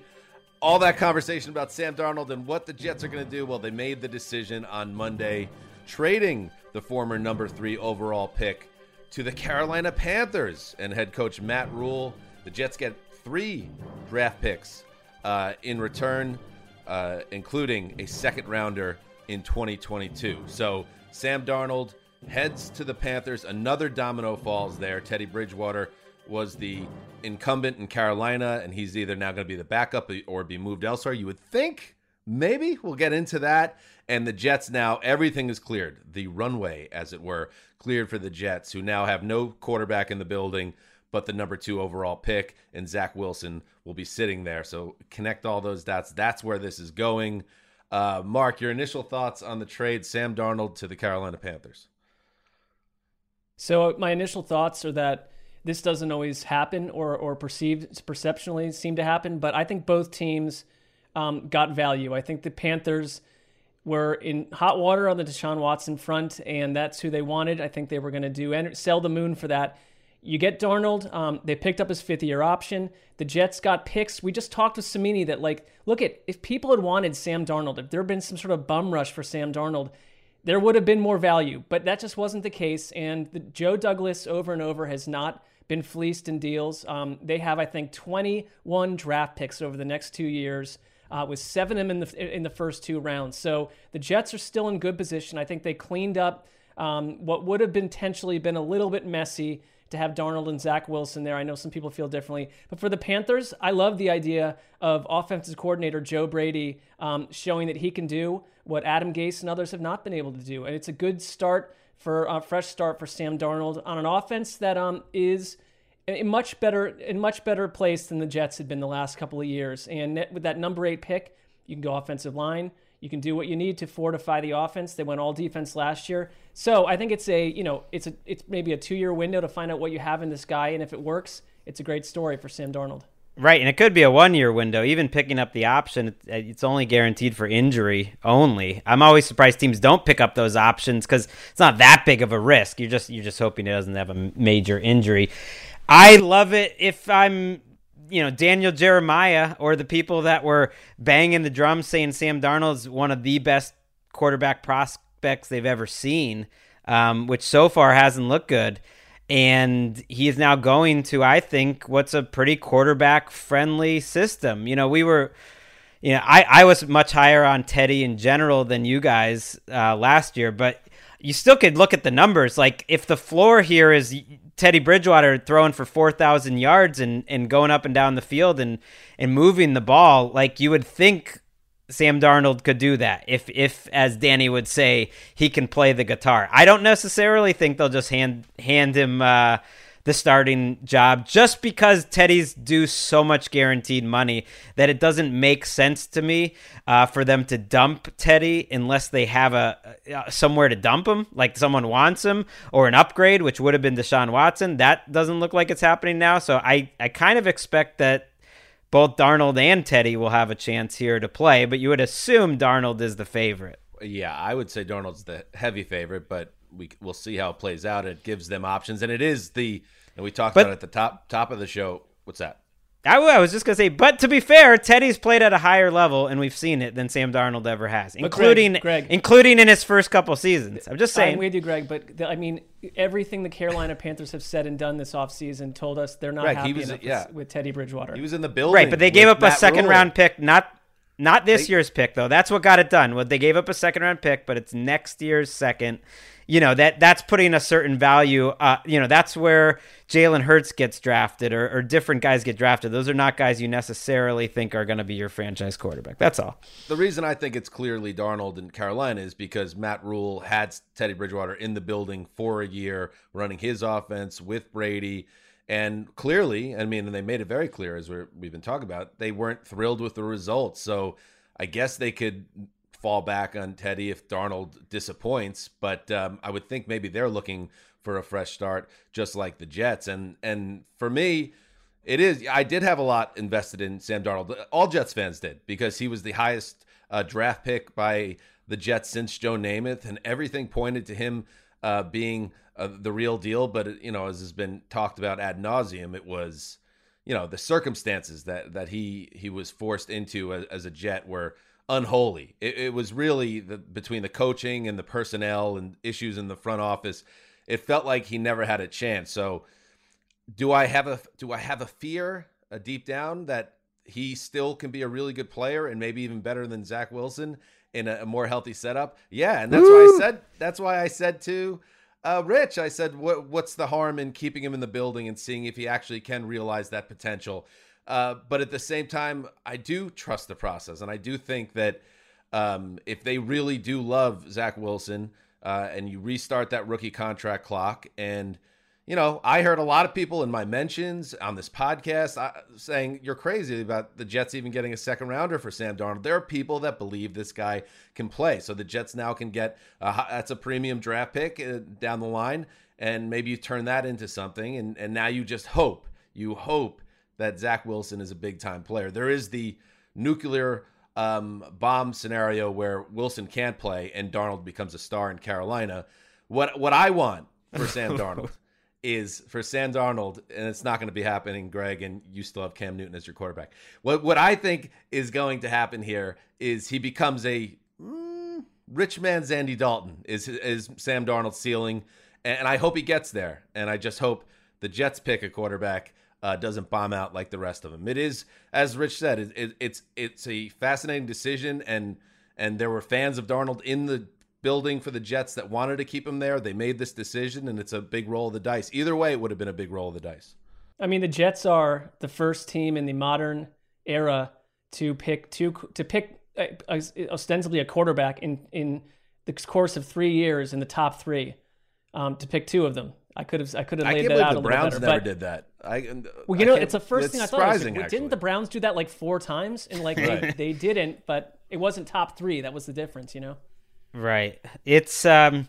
Speaker 2: All that conversation about Sam Darnold and what the Jets are going to do. Well, they made the decision on Monday, trading the former number three overall pick to the Carolina Panthers and head coach Matt Rhule. The Jets get three draft picks uh, in return, uh, including a second rounder in 2022. So Sam Darnold heads to the Panthers. Another domino falls there. Teddy Bridgewater was the incumbent in Carolina, and he's either now going to be the backup or be moved elsewhere. You would think maybe we'll get into that. And the Jets now, everything is cleared. The runway, as it were, cleared for the Jets, who now have no quarterback in the building, but the number two overall pick, and Zach Wilson will be sitting there. So connect all those dots. That's where this is going. Uh, Marc, your initial thoughts on the trade, Sam Darnold to the Carolina Panthers?
Speaker 3: So my initial thoughts are that this doesn't always happen or or perceived perceptionally seem to happen, but I think both teams um, got value. I think the Panthers were in hot water on the Deshaun Watson front, and that's who they wanted. I think they were going to do and sell the moon for that. You get Darnold. Um, they picked up his fifth year option. The Jets got picks. We just talked with Cimini that like, look at if people had wanted Sam Darnold, if there had been some sort of bum rush for Sam Darnold, there would have been more value. But that just wasn't the case. And the, Joe Douglas over and over has not been fleeced in deals. Um, they have, I think, 21 draft picks over the next two years. Uh, with seven of them in the in the first two rounds, so the Jets are still in good position. I think they cleaned up um, what would have potentially been a little bit messy to have Darnold and Zach Wilson there. I know some people feel differently, but for the Panthers, I love the idea of offensive coordinator Joe Brady um, showing that he can do what Adam Gase and others have not been able to do, and it's a good start for a fresh start for Sam Darnold on an offense that um, is in much better in much better place than the Jets had been the last couple of years. And with that number eight pick, you can go offensive line. You can do what you need to fortify the offense. They went all defense last year, so I think it's a you know it's a it's maybe a two year window to find out what you have in this guy, and if it works, it's a great story for Sam Darnold.
Speaker 4: Right, and it could be a one-year window. Even picking up the option, it's only guaranteed for injury only. I'm always surprised teams don't pick up those options because it's not that big of a risk. You're just you're just hoping it doesn't have a major injury. I love it if I'm you know Daniel Jeremiah or the people that were banging the drums saying Sam Darnold's one of the best quarterback prospects they've ever seen, um, which so far hasn't looked good. And he is now going to, I think, what's a pretty quarterback friendly system. You know, we were, you know, I, I was much higher on Teddy in general than you guys uh, last year, but you still could look at the numbers. Like if the floor here is Teddy Bridgewater throwing for 4,000 yards and, and going up and down the field and, and moving the ball, like you would think Sam Darnold could do that if, if, as Danny would say, he can play the guitar. I don't necessarily think they'll just hand hand him uh, the starting job just because Teddy's do so much guaranteed money that it doesn't make sense to me uh, for them to dump Teddy unless they have a uh, somewhere to dump him, like someone wants him or an upgrade, which would have been Deshaun Watson. That doesn't look like it's happening now. So I I kind of expect that both Darnold and Teddy will have a chance here to play, but you would assume Darnold is the favorite.
Speaker 2: Yeah, I would say Darnold's the heavy favorite, but we we'll see how it plays out. It gives them options, and it is the and we talked
Speaker 4: But-
Speaker 2: about it at the top top of the show. What's that?
Speaker 4: I, I was just gonna say, but to be fair, Teddy's played at a higher level, and we've seen it than Sam Darnold ever has,
Speaker 3: But Gregg-
Speaker 4: including
Speaker 3: Gregg-
Speaker 4: including in his first couple seasons. I'm just saying.
Speaker 3: I'm with you, Gregg, but the, I mean, everything the Carolina Panthers have said and done this offseason told us they're not
Speaker 2: Gregg, he
Speaker 3: happy
Speaker 2: was-
Speaker 3: enough with-
Speaker 2: yeah.
Speaker 3: with, Teddy Bridgewater.
Speaker 2: He was in the building.
Speaker 4: Right, but they gave
Speaker 2: with
Speaker 4: up a second
Speaker 2: Rule.
Speaker 4: round pick, not not this
Speaker 2: They-
Speaker 4: year's pick though. That's what got it done. Well, they gave up a second round pick, but it's next year's second. You know that that's putting a certain value. Uh, you know that's where Jalen Hurts gets drafted, or, or different guys get drafted. Those are not guys you necessarily think are going to be your franchise quarterback. That's all.
Speaker 2: The reason I think it's clearly Darnold in Carolina is because Matt Rhule had Teddy Bridgewater in the building for a year, running his offense with Brady. And clearly, I mean, and they made it very clear as we're, we've been talking about, they weren't thrilled with the results. So I guess they could fall back on Teddy if Darnold disappoints. But um, I would think maybe they're looking for a fresh start, just like the Jets. And and for me, it is. I did have a lot invested in Sam Darnold. All Jets fans did because he was the highest uh, draft pick by the Jets since Joe Namath, and everything pointed to him uh, being uh, the real deal. But you know, as has been talked about ad nauseum, it was you know the circumstances that that he he was forced into as, as a Jet were unholy. It, it was really the, between the coaching and the personnel and issues in the front office. It felt like he never had a chance. So do I have a do I have a fear a deep down that he still can be a really good player and maybe even better than Zach Wilson in a, a more healthy setup? Yeah, and that's why I said that's why I said to uh, Rich, I said, what, what's the harm in keeping him in the building and seeing if he actually can realize that potential? Uh, but at the same time, I do trust the process, and I do think that um, if they really do love Zach Wilson uh, and you restart that rookie contract clock and you know, I heard a lot of people in my mentions on this podcast uh, saying you're crazy about the Jets even getting a second rounder for Sam Darnold. There are people that believe this guy can play, so the Jets now can get a, that's a premium draft pick uh, down the line, and maybe you turn that into something, and and now you just hope you hope that Zach Wilson is a big time player. There is the nuclear um, bomb scenario where Wilson can't play and Darnold becomes a star in Carolina. What what I want for Sam [laughs] Darnold is for Sam Darnold, and it's not going to be happening, Gregg, and you still have Cam Newton as your quarterback. What what I think is going to happen here is he becomes a mm, rich man's Andy Dalton is is Sam Darnold's ceiling, and I hope he gets there. And I just hope the Jets pick a quarterback uh, doesn't bomb out like the rest of them. It is, as Rich said, it, it, it's it's a fascinating decision, and and there were fans of Darnold in the building for the Jets that wanted to keep him there. They made this decision, and it's a big roll of the dice. Either way, it would have been a big roll of the dice.
Speaker 3: I mean, the Jets are the first team in the modern era to pick two to pick uh, uh, ostensibly a quarterback in in the course of three years in the top three. Um, to pick two of them, I could have I could have laid that out
Speaker 2: the
Speaker 3: a little
Speaker 2: Browns
Speaker 3: better.
Speaker 2: never
Speaker 3: but-
Speaker 2: did that. I,
Speaker 3: Well, you
Speaker 2: I
Speaker 3: know, it's the first
Speaker 2: it's
Speaker 3: thing I thought. I was
Speaker 2: surprising,
Speaker 3: like,
Speaker 2: actually.
Speaker 3: didn't the Browns do that like four times? And like [laughs] they,
Speaker 4: Right.
Speaker 3: they didn't, but it wasn't top three. That was the difference, you know.
Speaker 4: Right. It's um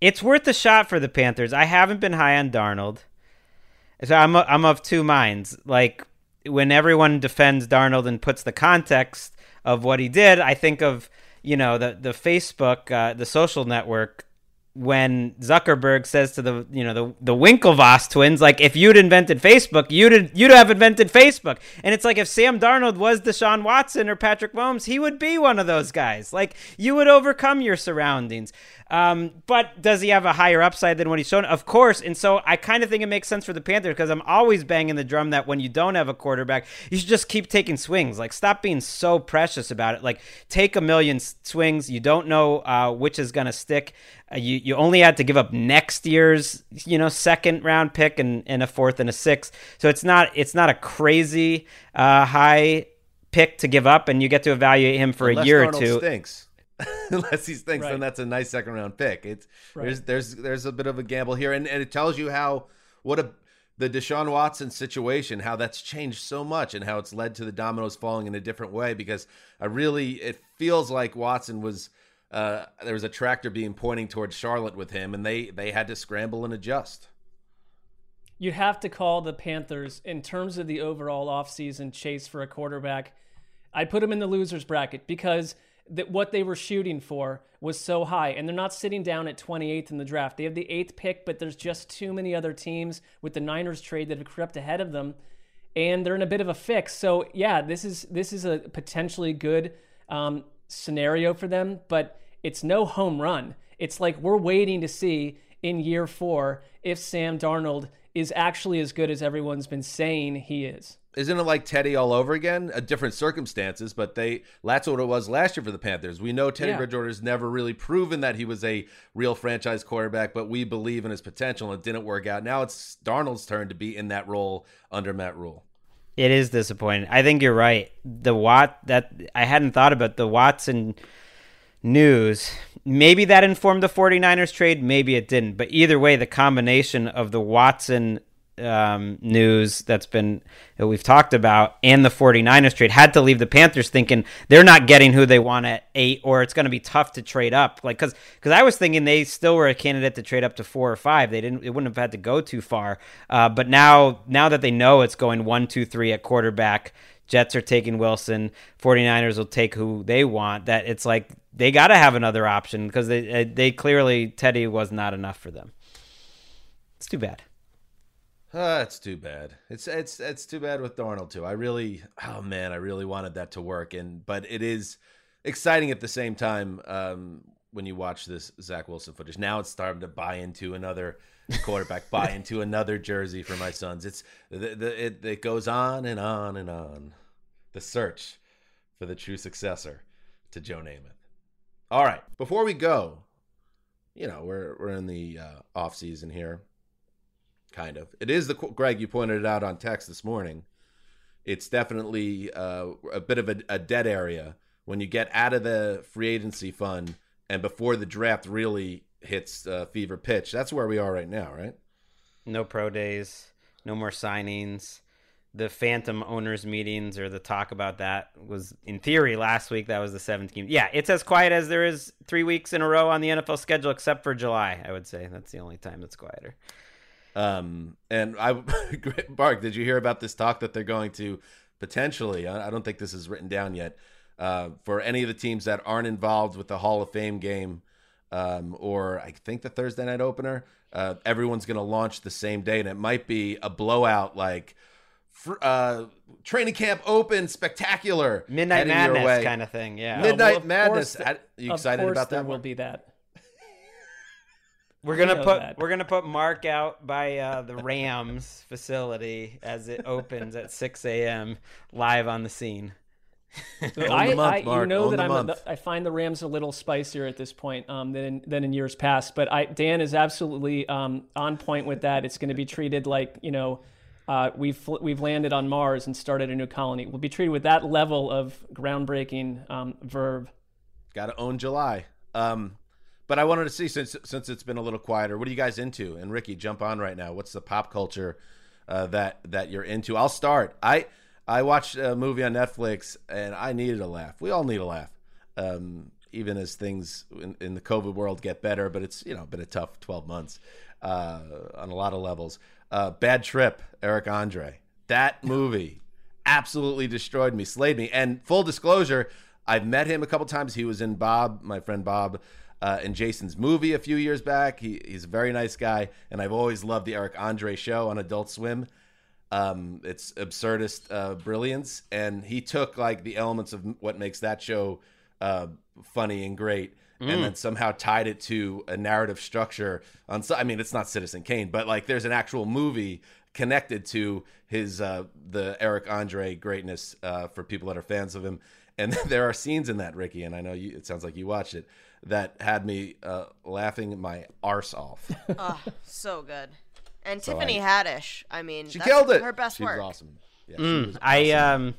Speaker 4: it's worth a shot for the Panthers. I haven't been high on Darnold. So I'm I'm of two minds. Like when everyone defends Darnold and puts the context of what he did, I think of, you know, the the Facebook, uh, the social network when Zuckerberg says to the you know the the Winklevoss twins, like if you'd invented Facebook, you'd you'd have invented Facebook. And it's like if Sam Darnold was Deshaun Watson or Patrick Mahomes, he would be one of those guys. Like you would overcome your surroundings. Um, but does he have a higher upside than what he's shown? Of course. And so I kind of think it makes sense for the Panthers because I'm always banging the drum that when you don't have a quarterback, you should just keep taking swings. Like stop being so precious about it. Like take a million swings. You don't know uh, which is gonna stick. Uh, you you only had to give up next year's you know second round pick and, and a fourth and a sixth. So it's not it's not a crazy uh, high pick to give up, and you get to evaluate him for
Speaker 2: Unless
Speaker 4: a year
Speaker 2: Darnold
Speaker 4: or two.
Speaker 2: Stinks. [laughs] Unless he stinks,
Speaker 3: Right.
Speaker 2: then that's a nice second round pick. It's
Speaker 3: Right.
Speaker 2: there's there's there's a bit of a gamble here, and, and it tells you how what a the Deshaun Watson situation, how that's changed so much, and how it's led to the dominoes falling in a different way. Because I really, it feels like Watson was uh, there was a tractor beam pointing towards Charlotte with him, and they they had to scramble and adjust.
Speaker 3: You'd have to call the Panthers in terms of the overall offseason chase for a quarterback. I'd put them in the losers bracket because that what they were shooting for was so high, and they're not sitting down at 28th in the draft. They have the eighth pick, but there's just too many other teams with the Niners trade that have crept ahead of them. and they're in a bit of a fix. So yeah, this is this is a potentially good um, scenario for them, but it's no home run. It's like we're waiting to see in year four if Sam Darnold is actually as good as everyone's been saying he is.
Speaker 2: Isn't it like Teddy all over again? A different circumstances, but they that's what it was last year for the Panthers. We know Teddy
Speaker 3: Yeah.
Speaker 2: Bridgewater's never really proven that he was a real franchise quarterback, but we believe in his potential and it didn't work out. Now it's Darnold's turn to be in that role under Matt Rhule.
Speaker 4: It is disappointing. I think you're right. The Watt that I hadn't thought about the Watson news. Maybe that informed the 49ers trade, maybe it didn't. But either way, the combination of the Watson um, news that's been that we've talked about and the 49ers trade had to leave the Panthers thinking they're not getting who they want at 8 or it's going to be tough to trade up. Like cuz cuz I was thinking they still were a candidate to trade up to 4 or 5 they didn't it wouldn't have had to go too far. Uh, but now now that they know it's going one, two, three at quarterback Jets are taking Wilson 49ers will take who they want that it's like they got to have another option because they they clearly Teddy was not enough for them. It's too bad
Speaker 2: Uh, it's too bad. It's it's it's too bad with Darnold too. I really, oh man, I really wanted that to work, and but it is exciting at the same time um, when you watch this Zach Wilson footage. Now it's starting to buy into another quarterback, buy [laughs] into another jersey for my sons. It's the, the it it goes on and on and on. The search for the true successor to Joe Namath. All right, before we go, you know we're we're in the uh, off season here kind of. It is the Gregg. You pointed it out on text this morning. It's definitely uh, a bit of a, a dead area when you get out of the free agency fund and before the draft really hits uh, fever pitch. That's where we are right now, right?
Speaker 4: No pro days, no more signings. The phantom owners meetings or the talk about that was in theory last week. That was the seventh game. Yeah, it's as quiet as there is three weeks in a row on the NFL schedule, except for July. I would say that's the only time that's quieter.
Speaker 2: Um, and I, [laughs] Marc, did you hear about this talk that they're going to potentially? I I don't think this is written down yet. Uh, for any of the teams that aren't involved with the Hall of Fame game, um, or I think the Thursday night opener, uh, everyone's going to launch the same day, and it might be a blowout like. fr- Uh, training camp open, spectacular,
Speaker 4: Midnight Madness
Speaker 2: way.
Speaker 4: kind of thing. Yeah.
Speaker 2: Midnight
Speaker 3: Well, of
Speaker 2: Madness.
Speaker 3: course
Speaker 2: I- you
Speaker 3: of
Speaker 2: excited
Speaker 3: course
Speaker 2: about
Speaker 3: there
Speaker 2: that?
Speaker 3: will be that.
Speaker 4: We're gonna put
Speaker 3: that.
Speaker 4: we're gonna put Marc out by uh, the Rams facility as it opens at 6 a.m. live on the scene.
Speaker 3: So I,
Speaker 2: month,
Speaker 3: I you know
Speaker 2: own
Speaker 3: that
Speaker 2: the
Speaker 3: I'm a,
Speaker 2: month.
Speaker 3: I find the Rams a little spicier at this point um, than in, than in years past. But I Dan is absolutely um, on point with that. It's going to be treated like you know uh, we've fl- we've landed on Mars and started a new colony. We'll be treated with that level of groundbreaking um, verb.
Speaker 2: Got to own July. Um, but I wanted to see since since it's been a little quieter. What are you guys into? And Ricky, jump on right now. What's the pop culture uh, that that you're into? I'll start. I I watched a movie on Netflix and I needed a laugh. We all need a laugh, um, even as things in, in the COVID world get better. But it's you know been a tough 12 months uh, on a lot of levels. Uh, Bad Trip, Eric Andre. That movie absolutely destroyed me, slayed me. And full disclosure, I've met him a couple times. He was in Bob, my friend Bob, uh, in Jason's movie a few years back. He, he's a very nice guy, and I've always loved the Eric Andre show on Adult Swim. Um, it's absurdist uh, brilliance, and he took like the elements of what makes that show uh, funny and great,
Speaker 4: Mm.
Speaker 2: and then somehow tied it to a narrative structure. On, so- I mean, it's not Citizen Kane, but like there's an actual movie connected to his uh, the Eric Andre greatness uh, for people that are fans of him. And [laughs] there are scenes in that, Ricky, and I know you. It sounds like you watched it. That had me uh, laughing my arse off.
Speaker 10: oh, [laughs] so good. And
Speaker 2: So
Speaker 10: Tiffany
Speaker 2: I-
Speaker 10: Haddish. I mean,
Speaker 2: She
Speaker 10: that's
Speaker 2: killed it.
Speaker 10: Her best
Speaker 2: She was
Speaker 10: work.
Speaker 2: awesome. Yeah, she
Speaker 4: Mm,
Speaker 2: was
Speaker 4: I um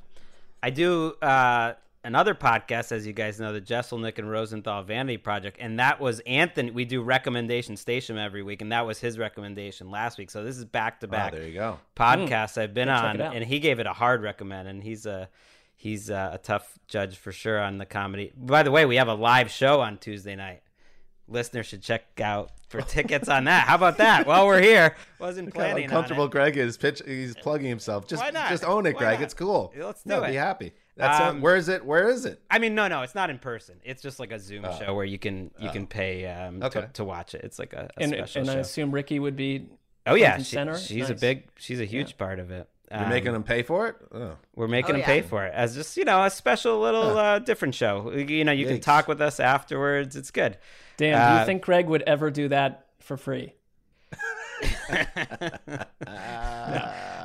Speaker 4: I do uh another podcast, as you guys know, the Jeselnik and Rosenthal Vanity Project, and that was Anthony. We do recommendation station every week, and that was his recommendation last week. So this is back to back.
Speaker 2: Oh, there you go.
Speaker 4: Podcasts I've been on, and he gave it a hard recommend, and he's a he's a, a tough judge for sure on the comedy. By the way, we have a live show on Tuesday night. Listeners should check out for [laughs] tickets on that. How about that? While we're here, wasn't
Speaker 2: Look how
Speaker 4: planning on
Speaker 2: uncomfortable
Speaker 4: it.
Speaker 2: Gregg is. Pitch. He's plugging himself. Just,
Speaker 4: Why not?
Speaker 2: just own it,
Speaker 4: Why
Speaker 2: Gregg.
Speaker 4: not?
Speaker 2: It's cool.
Speaker 4: Let's
Speaker 2: no,
Speaker 4: do
Speaker 2: be happy. That's
Speaker 4: Um,
Speaker 2: where is it? Where is it?
Speaker 4: I mean, no, no, it's not in person. It's just like a Zoom
Speaker 2: Oh.
Speaker 4: show where you can you can pay um,
Speaker 2: Okay.
Speaker 4: to, to watch it. It's like a, a
Speaker 3: And,
Speaker 4: special
Speaker 3: and I assume Ricky would be
Speaker 4: oh yeah, she-
Speaker 3: center.
Speaker 4: she's a big, she's a huge part of it.
Speaker 2: You're making them pay for it. Oh.
Speaker 4: We're making
Speaker 10: Oh,
Speaker 4: them pay for it as just you know a special little uh, different show. You know, you can talk with us afterwards. It's good.
Speaker 3: Dan, do
Speaker 4: Uh,
Speaker 3: you think Gregg would ever do that for free? [laughs]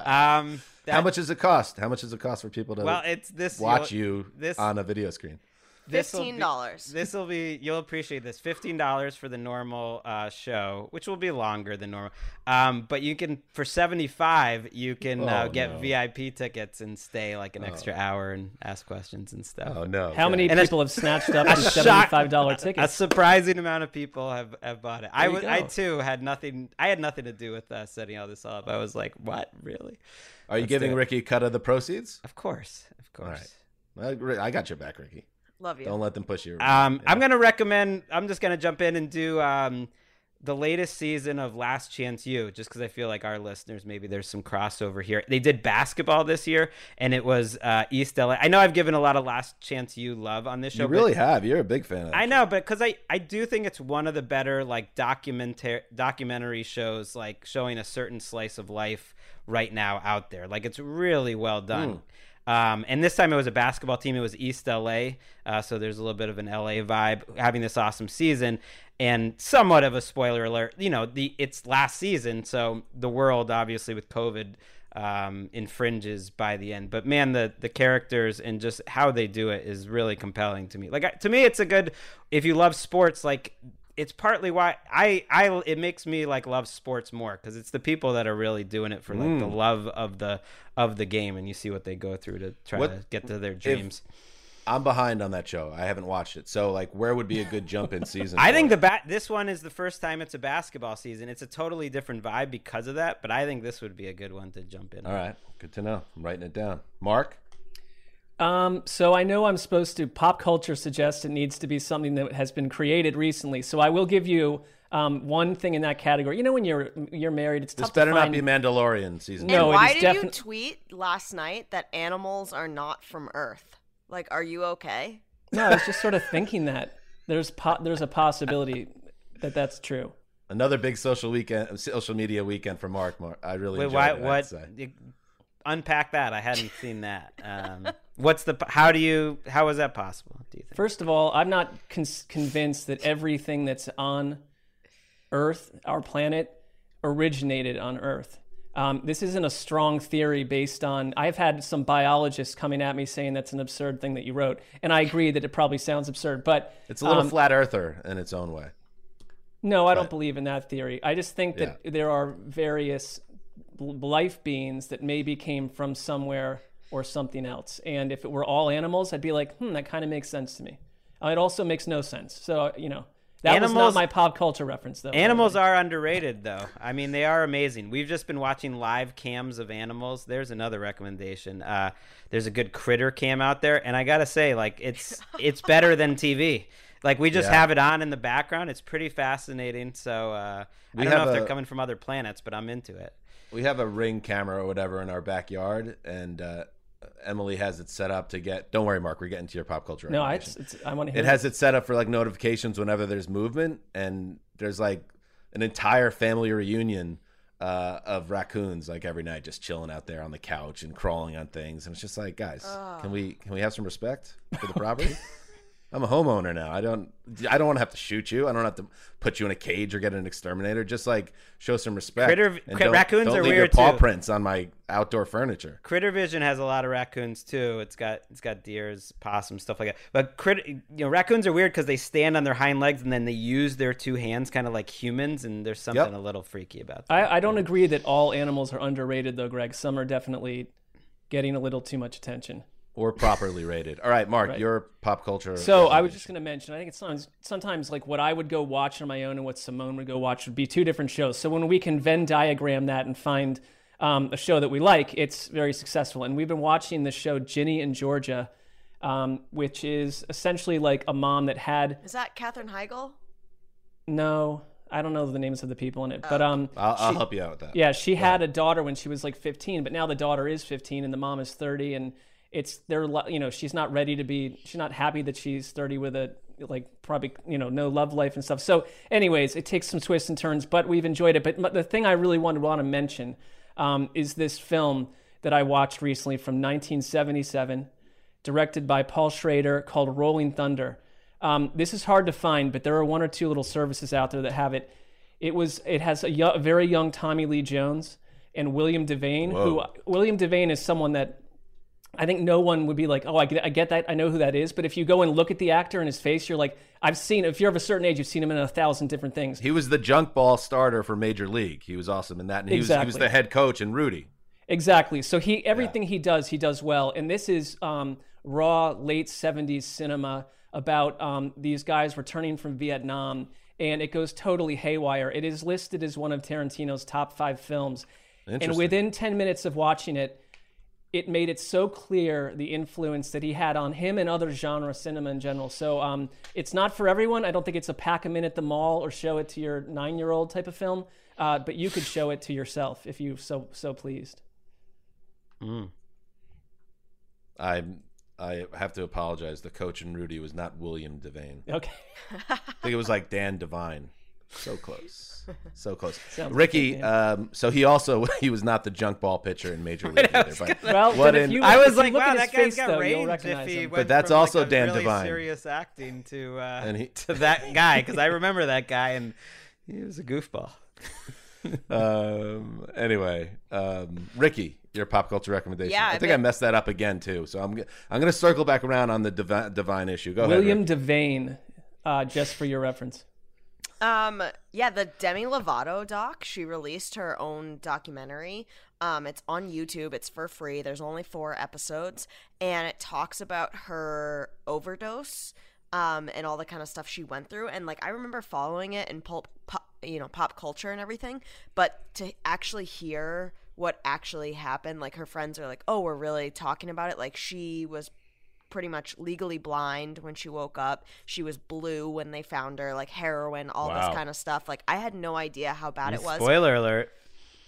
Speaker 4: Um,
Speaker 2: How much does it cost? How much does it cost for people to
Speaker 4: Well, it's this
Speaker 2: watch
Speaker 4: you'll-
Speaker 2: you
Speaker 4: this-
Speaker 2: on a video screen?
Speaker 4: This'll be-
Speaker 10: $15.
Speaker 4: This will be you'll appreciate this. Fifteen dollars for the normal uh, show, which will be longer than normal. Um, but you can for seventy five you can uh,
Speaker 2: Oh,
Speaker 4: get
Speaker 2: no.
Speaker 4: VIP tickets and stay like an extra hour and ask questions and stuff.
Speaker 2: Oh no!
Speaker 3: How many
Speaker 4: And a-
Speaker 3: people have snatched up [laughs]
Speaker 4: a
Speaker 3: seventy-five dollar tickets?
Speaker 4: A surprising amount of people have, have bought it. I
Speaker 3: There you
Speaker 4: was I too had nothing. I had nothing to do with uh, setting all this up. I was like, what really?
Speaker 2: Are you
Speaker 4: Let's
Speaker 2: giving. Ricky a cut of the proceeds?
Speaker 4: Of course, of course.
Speaker 2: right. Well, I got your back, Ricky.
Speaker 10: Love you.
Speaker 2: Don't let them push you.
Speaker 4: Um, I'm gonna recommend. I'm just gonna jump in and do um, the latest season of Last Chance U, just because I feel like our listeners maybe there's some crossover here. They did basketball this year, and it was uh, East LA. I know I've given a lot of Last Chance U love on this show.
Speaker 2: You
Speaker 4: but-
Speaker 2: really have. You're a big fan of that.
Speaker 4: I know, but because I, I do think it's one of the better like documentary documentary shows, like showing a certain slice of life right now out there. Like it's really well done. Um, and this time it was a basketball team. It was East LA, uh, so there's a little bit of an LA vibe having this awesome season. And somewhat of a spoiler alert, you know, the it's last season, so the world obviously with COVID um, infringes by the end. But man, the the characters and just how they do it is really compelling to me. Like to me, it's a good. If you love sports, like it's partly why I I it makes me like love sports more because it's the people that are really doing it for like the
Speaker 2: Mm.
Speaker 4: love of the of the game, and you see what they go through to try
Speaker 2: What-
Speaker 4: to get to their dreams.
Speaker 2: I'm behind on that show. I haven't watched it. So, like, where would be a good jump in season? [laughs]
Speaker 4: I think
Speaker 2: it?
Speaker 4: the bat this one is the first time it's a basketball season. It's a totally different vibe because of that, but I think this would be a good one to jump in.
Speaker 2: All right, good to know. I'm writing it down. Marc,
Speaker 3: Um, so I know I'm supposed to. Pop culture suggests it needs to be something that has been created recently. So I will give you um, one thing in that category. You know, when you're you're married, it's
Speaker 2: this
Speaker 3: tough
Speaker 2: better
Speaker 3: to
Speaker 2: not
Speaker 3: find.
Speaker 2: be Mandalorian season.
Speaker 3: No,
Speaker 10: and
Speaker 3: it
Speaker 10: why
Speaker 3: is
Speaker 10: did you tweet last night that animals are not from Earth? Like, are you okay?
Speaker 3: no, I was just sort of [laughs] thinking that there's po- there's a possibility that that's true.
Speaker 2: Another big social weekend, social media weekend for Marc. Marc, I really
Speaker 4: Wait,
Speaker 2: enjoyed
Speaker 4: why?
Speaker 2: it, I
Speaker 4: What?
Speaker 2: to say.
Speaker 4: you- unpack that. I hadn't seen that. Um, [laughs] what's the? How do you? How is that possible? Do you think?
Speaker 3: First of all, I'm not con- convinced that everything that's on Earth, our planet, originated on Earth. Um, this isn't a strong theory based on. I've had some biologists coming at me saying that's an absurd thing that you wrote, and I agree that it probably sounds absurd. But
Speaker 2: It's a little
Speaker 3: um,
Speaker 2: flat earther in its own way.
Speaker 3: No, I don't believe in that theory. I just think that there are various life beings that maybe came from somewhere or something else. And if it were all animals, I'd be like, hmm, that kind of makes sense to me. Uh, it also makes no sense. So, you know, that was
Speaker 4: Animals-
Speaker 3: not my pop culture reference, though.
Speaker 4: Animals
Speaker 3: way.
Speaker 4: are underrated, though. I mean, they are amazing. We've just been watching live cams of animals. There's another recommendation. Uh, there's a good critter cam out there, and I gotta say, like, it's [laughs] it's better than TV. Like, we just
Speaker 2: Yeah.
Speaker 4: have it on in the background. It's pretty fascinating. So uh, I
Speaker 2: We
Speaker 4: don't know
Speaker 2: have
Speaker 4: if they're coming from other planets, but I'm into it.
Speaker 2: We have a ring camera or whatever in our backyard, and uh, Emily has it set up to get. Don't worry, Marc. We're getting to your pop culture.
Speaker 3: No, I,
Speaker 2: recommendation.
Speaker 3: it's, it's, I want to hear
Speaker 2: it has it set up for like notifications whenever there's movement, and there's like an entire family reunion uh, of raccoons like every night, just chilling out there on the couch and crawling on things, and it's just like, guys, can we can we have some respect for the [laughs] property? I'm a homeowner now. I don't. I don't want to have to shoot you. I don't have to put you in a cage or get an exterminator. Just like show some respect.
Speaker 4: Critter-
Speaker 2: and
Speaker 4: cri-
Speaker 2: don't-
Speaker 4: raccoons
Speaker 2: don't
Speaker 4: are
Speaker 2: leave
Speaker 4: weird,
Speaker 2: your paw
Speaker 4: too.
Speaker 2: prints on my outdoor furniture.
Speaker 4: Critter Vision has a lot of raccoons too. It's got it's got deers, possums, stuff like that. But crit, you know, raccoons are weird because they stand on their hind legs and then they use their two hands, kind of like humans. And there's something a little freaky about that.
Speaker 3: I, I don't agree that all animals are underrated, though, Gregg. Some are definitely getting a little too much attention.
Speaker 2: Or properly rated. All right, Marc,
Speaker 3: Right.
Speaker 2: your pop culture.
Speaker 3: So I was just going to mention. I think it's sometimes, sometimes like what I would go watch on my own and what Simone would go watch would be two different shows. So when we can Venn diagram that and find um, a show that we like, it's very successful. And we've been watching the show Ginny in Georgia, um, which is essentially like a mom that had
Speaker 10: Is that Katherine Heigl?
Speaker 3: no, I don't know the names of the people in it, but um,
Speaker 2: I'll, I'll
Speaker 3: she-
Speaker 2: help you out with that.
Speaker 3: Yeah, she had a daughter when she was like 15, but now the daughter is 15 and the mom is 30, and it's they're li- you know she's not ready to be she's not happy that she's 30 with a like probably you know no love life and stuff. So, anyways, it takes some twists and turns, but we've enjoyed it. But the thing I really wanted want to mention um, is this film. that I watched recently from 1977, directed by Paul Schrader, called Rolling Thunder. Um, this is hard to find, but there are one or two little services out there that have it. It was it has a, very young Tommy Lee Jones and William Devane, who William Devane is someone that I think no one would be like, oh, I get, I get that, I know who that is. But if you go and look at the actor and his face, you're like, I've seen. If you're of a certain age, you've seen him in a thousand different things.
Speaker 2: He was the junk ball starter for Major League. He was awesome in that, and he was he was the head coach in Rudy.
Speaker 3: Exactly. So he everything he does, he does well. And this is um, raw late '70s cinema about um, these guys returning from Vietnam, and it goes totally haywire. It is listed as one of Tarantino's top five films, and within 10 minutes of watching it, it made it so clear the influence that he had on him and other genre cinema in general. So um, it's not for everyone. I don't think it's a pack a minute at the mall or show it to your nine-year-old type of film. Uh, but you could show it to yourself if you so so pleased.
Speaker 2: I I have to apologize. The coach in Rudy was not William Devane.
Speaker 3: Okay. [laughs]
Speaker 2: I think it was like Dan Devine. So close, [laughs] so close.
Speaker 3: Sounds
Speaker 2: Ricky.
Speaker 3: like
Speaker 2: Um, so he also [laughs] he was not the junk ball pitcher in Major [laughs] League either. But
Speaker 3: Well,
Speaker 2: what
Speaker 3: but
Speaker 2: in-
Speaker 3: you-
Speaker 4: I was like, wow, that
Speaker 3: his
Speaker 4: guy's
Speaker 3: face,
Speaker 4: got
Speaker 3: though,
Speaker 4: range. If he
Speaker 3: him.
Speaker 4: went
Speaker 2: But that's
Speaker 4: from,
Speaker 2: also
Speaker 4: like, a
Speaker 2: Dan
Speaker 4: really
Speaker 2: Devine.
Speaker 4: serious acting to uh,
Speaker 2: And he-
Speaker 4: to that guy because I remember that guy and he was a goofball.
Speaker 2: um, anyway, um, Ricky, your pop culture recommendation.
Speaker 10: Yeah,
Speaker 2: I
Speaker 10: I
Speaker 2: think I messed that up again too. So I'm g- I'm going to circle back around on the Devi- divine issue. Go
Speaker 3: William
Speaker 2: ahead. Ricky.
Speaker 3: Devane, uh, just for your reference.
Speaker 10: Um, yeah, the Demi Lovato doc, she released her own documentary. Um, it's on YouTube. It's for free. There's only four episodes, and it talks about her overdose, um, and all the kind of stuff she went through. And like, I remember following it in pulp, pop, you know, pop culture and everything. But to actually hear what actually happened, like her friends are like, "Oh, we're really talking about it." Like she was pretty much legally blind when she woke up. She was blue when they found her, like heroin, all
Speaker 2: Wow.
Speaker 10: this kind of stuff. Like I had no idea how bad it was.
Speaker 4: Spoiler alert.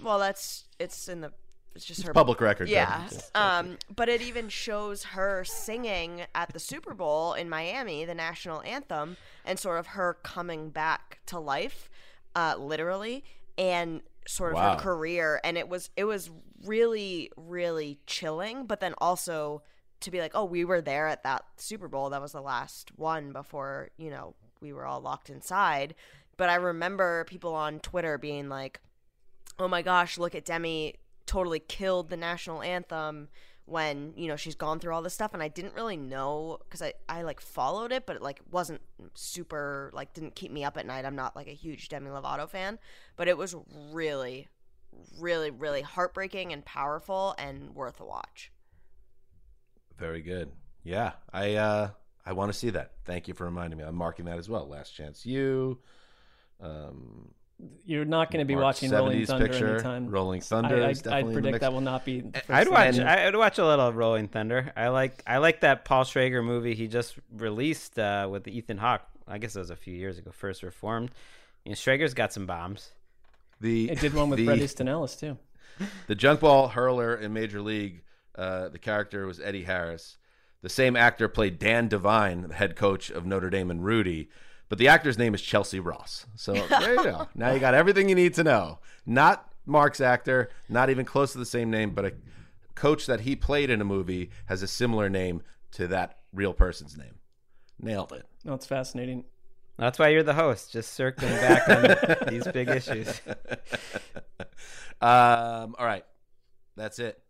Speaker 10: Well, that's it's in the it's just her
Speaker 2: public record,
Speaker 10: Yeah. Um, but it even shows her singing at the Super Bowl in Miami, the national anthem, and sort of her coming back to life, uh, literally, and sort of
Speaker 2: Wow.
Speaker 10: her career. And it was it was really really chilling, but then also to be like, oh, we were there at that Super Bowl. That was the last one before you know we were all locked inside. But I remember people on Twitter being like, oh my gosh, look at Demi totally killed the national anthem when you know she's gone through all this stuff and i didn't really know because I, I like followed it but it like wasn't super like didn't keep me up at night i'm not like a huge demi lovato fan but it was really really really heartbreaking and powerful and worth a watch
Speaker 2: Very good. Yeah, I uh, I want to see that. Thank you for reminding me. I'm marking that as well. Last chance, you. Um,
Speaker 3: You're not going to be
Speaker 2: Marc
Speaker 3: watching Rolling
Speaker 2: 70s
Speaker 3: Thunder
Speaker 2: picture.
Speaker 3: anytime.
Speaker 2: Rolling Thunder
Speaker 3: I, I,
Speaker 2: is definitely in
Speaker 3: I'd
Speaker 2: the
Speaker 3: predict
Speaker 2: mix.
Speaker 3: that will not be. the first
Speaker 4: I'd
Speaker 3: thing.
Speaker 4: watch. I'd watch a little of Rolling Thunder. I like. I like that Paul Schrader movie he just released uh, with Ethan Hawke. I guess it was a few years ago. First Reformed. You know, Schrader's got some bombs.
Speaker 2: the
Speaker 3: It did one with
Speaker 2: the,
Speaker 3: Bret Easton Ellis too. [laughs]
Speaker 2: The junk ball hurler in Major League. Uh, the character was Eddie Harris. The same actor played Dan Devine, the head coach of Notre Dame and Rudy. But the actor's name is Chelcie Ross. So [laughs] there you go. Now you got everything you need to know. Not Marc's actor, not even close to the same name, but a coach that he played in a movie has a similar name to that real person's name. Nailed it.
Speaker 3: No, it's fascinating.
Speaker 4: That's why you're the host. Just circling back on these big issues. [laughs]
Speaker 2: Um, all right. That's it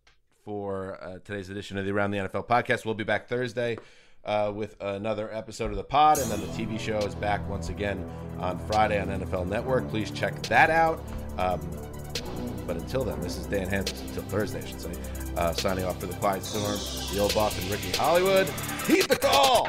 Speaker 2: for uh, today's edition of the Around the NFL podcast. We'll be back Thursday uh, with another episode of the pod, and then the TV show is back once again on Friday on NFL Network. Please check that out. Um, but until then, this is Dan Hanzus. Until Thursday, I should say. Uh, signing off for the Quiet Storm, the old boss, and Ricky Hollywood. Heed the call!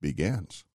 Speaker 11: begins.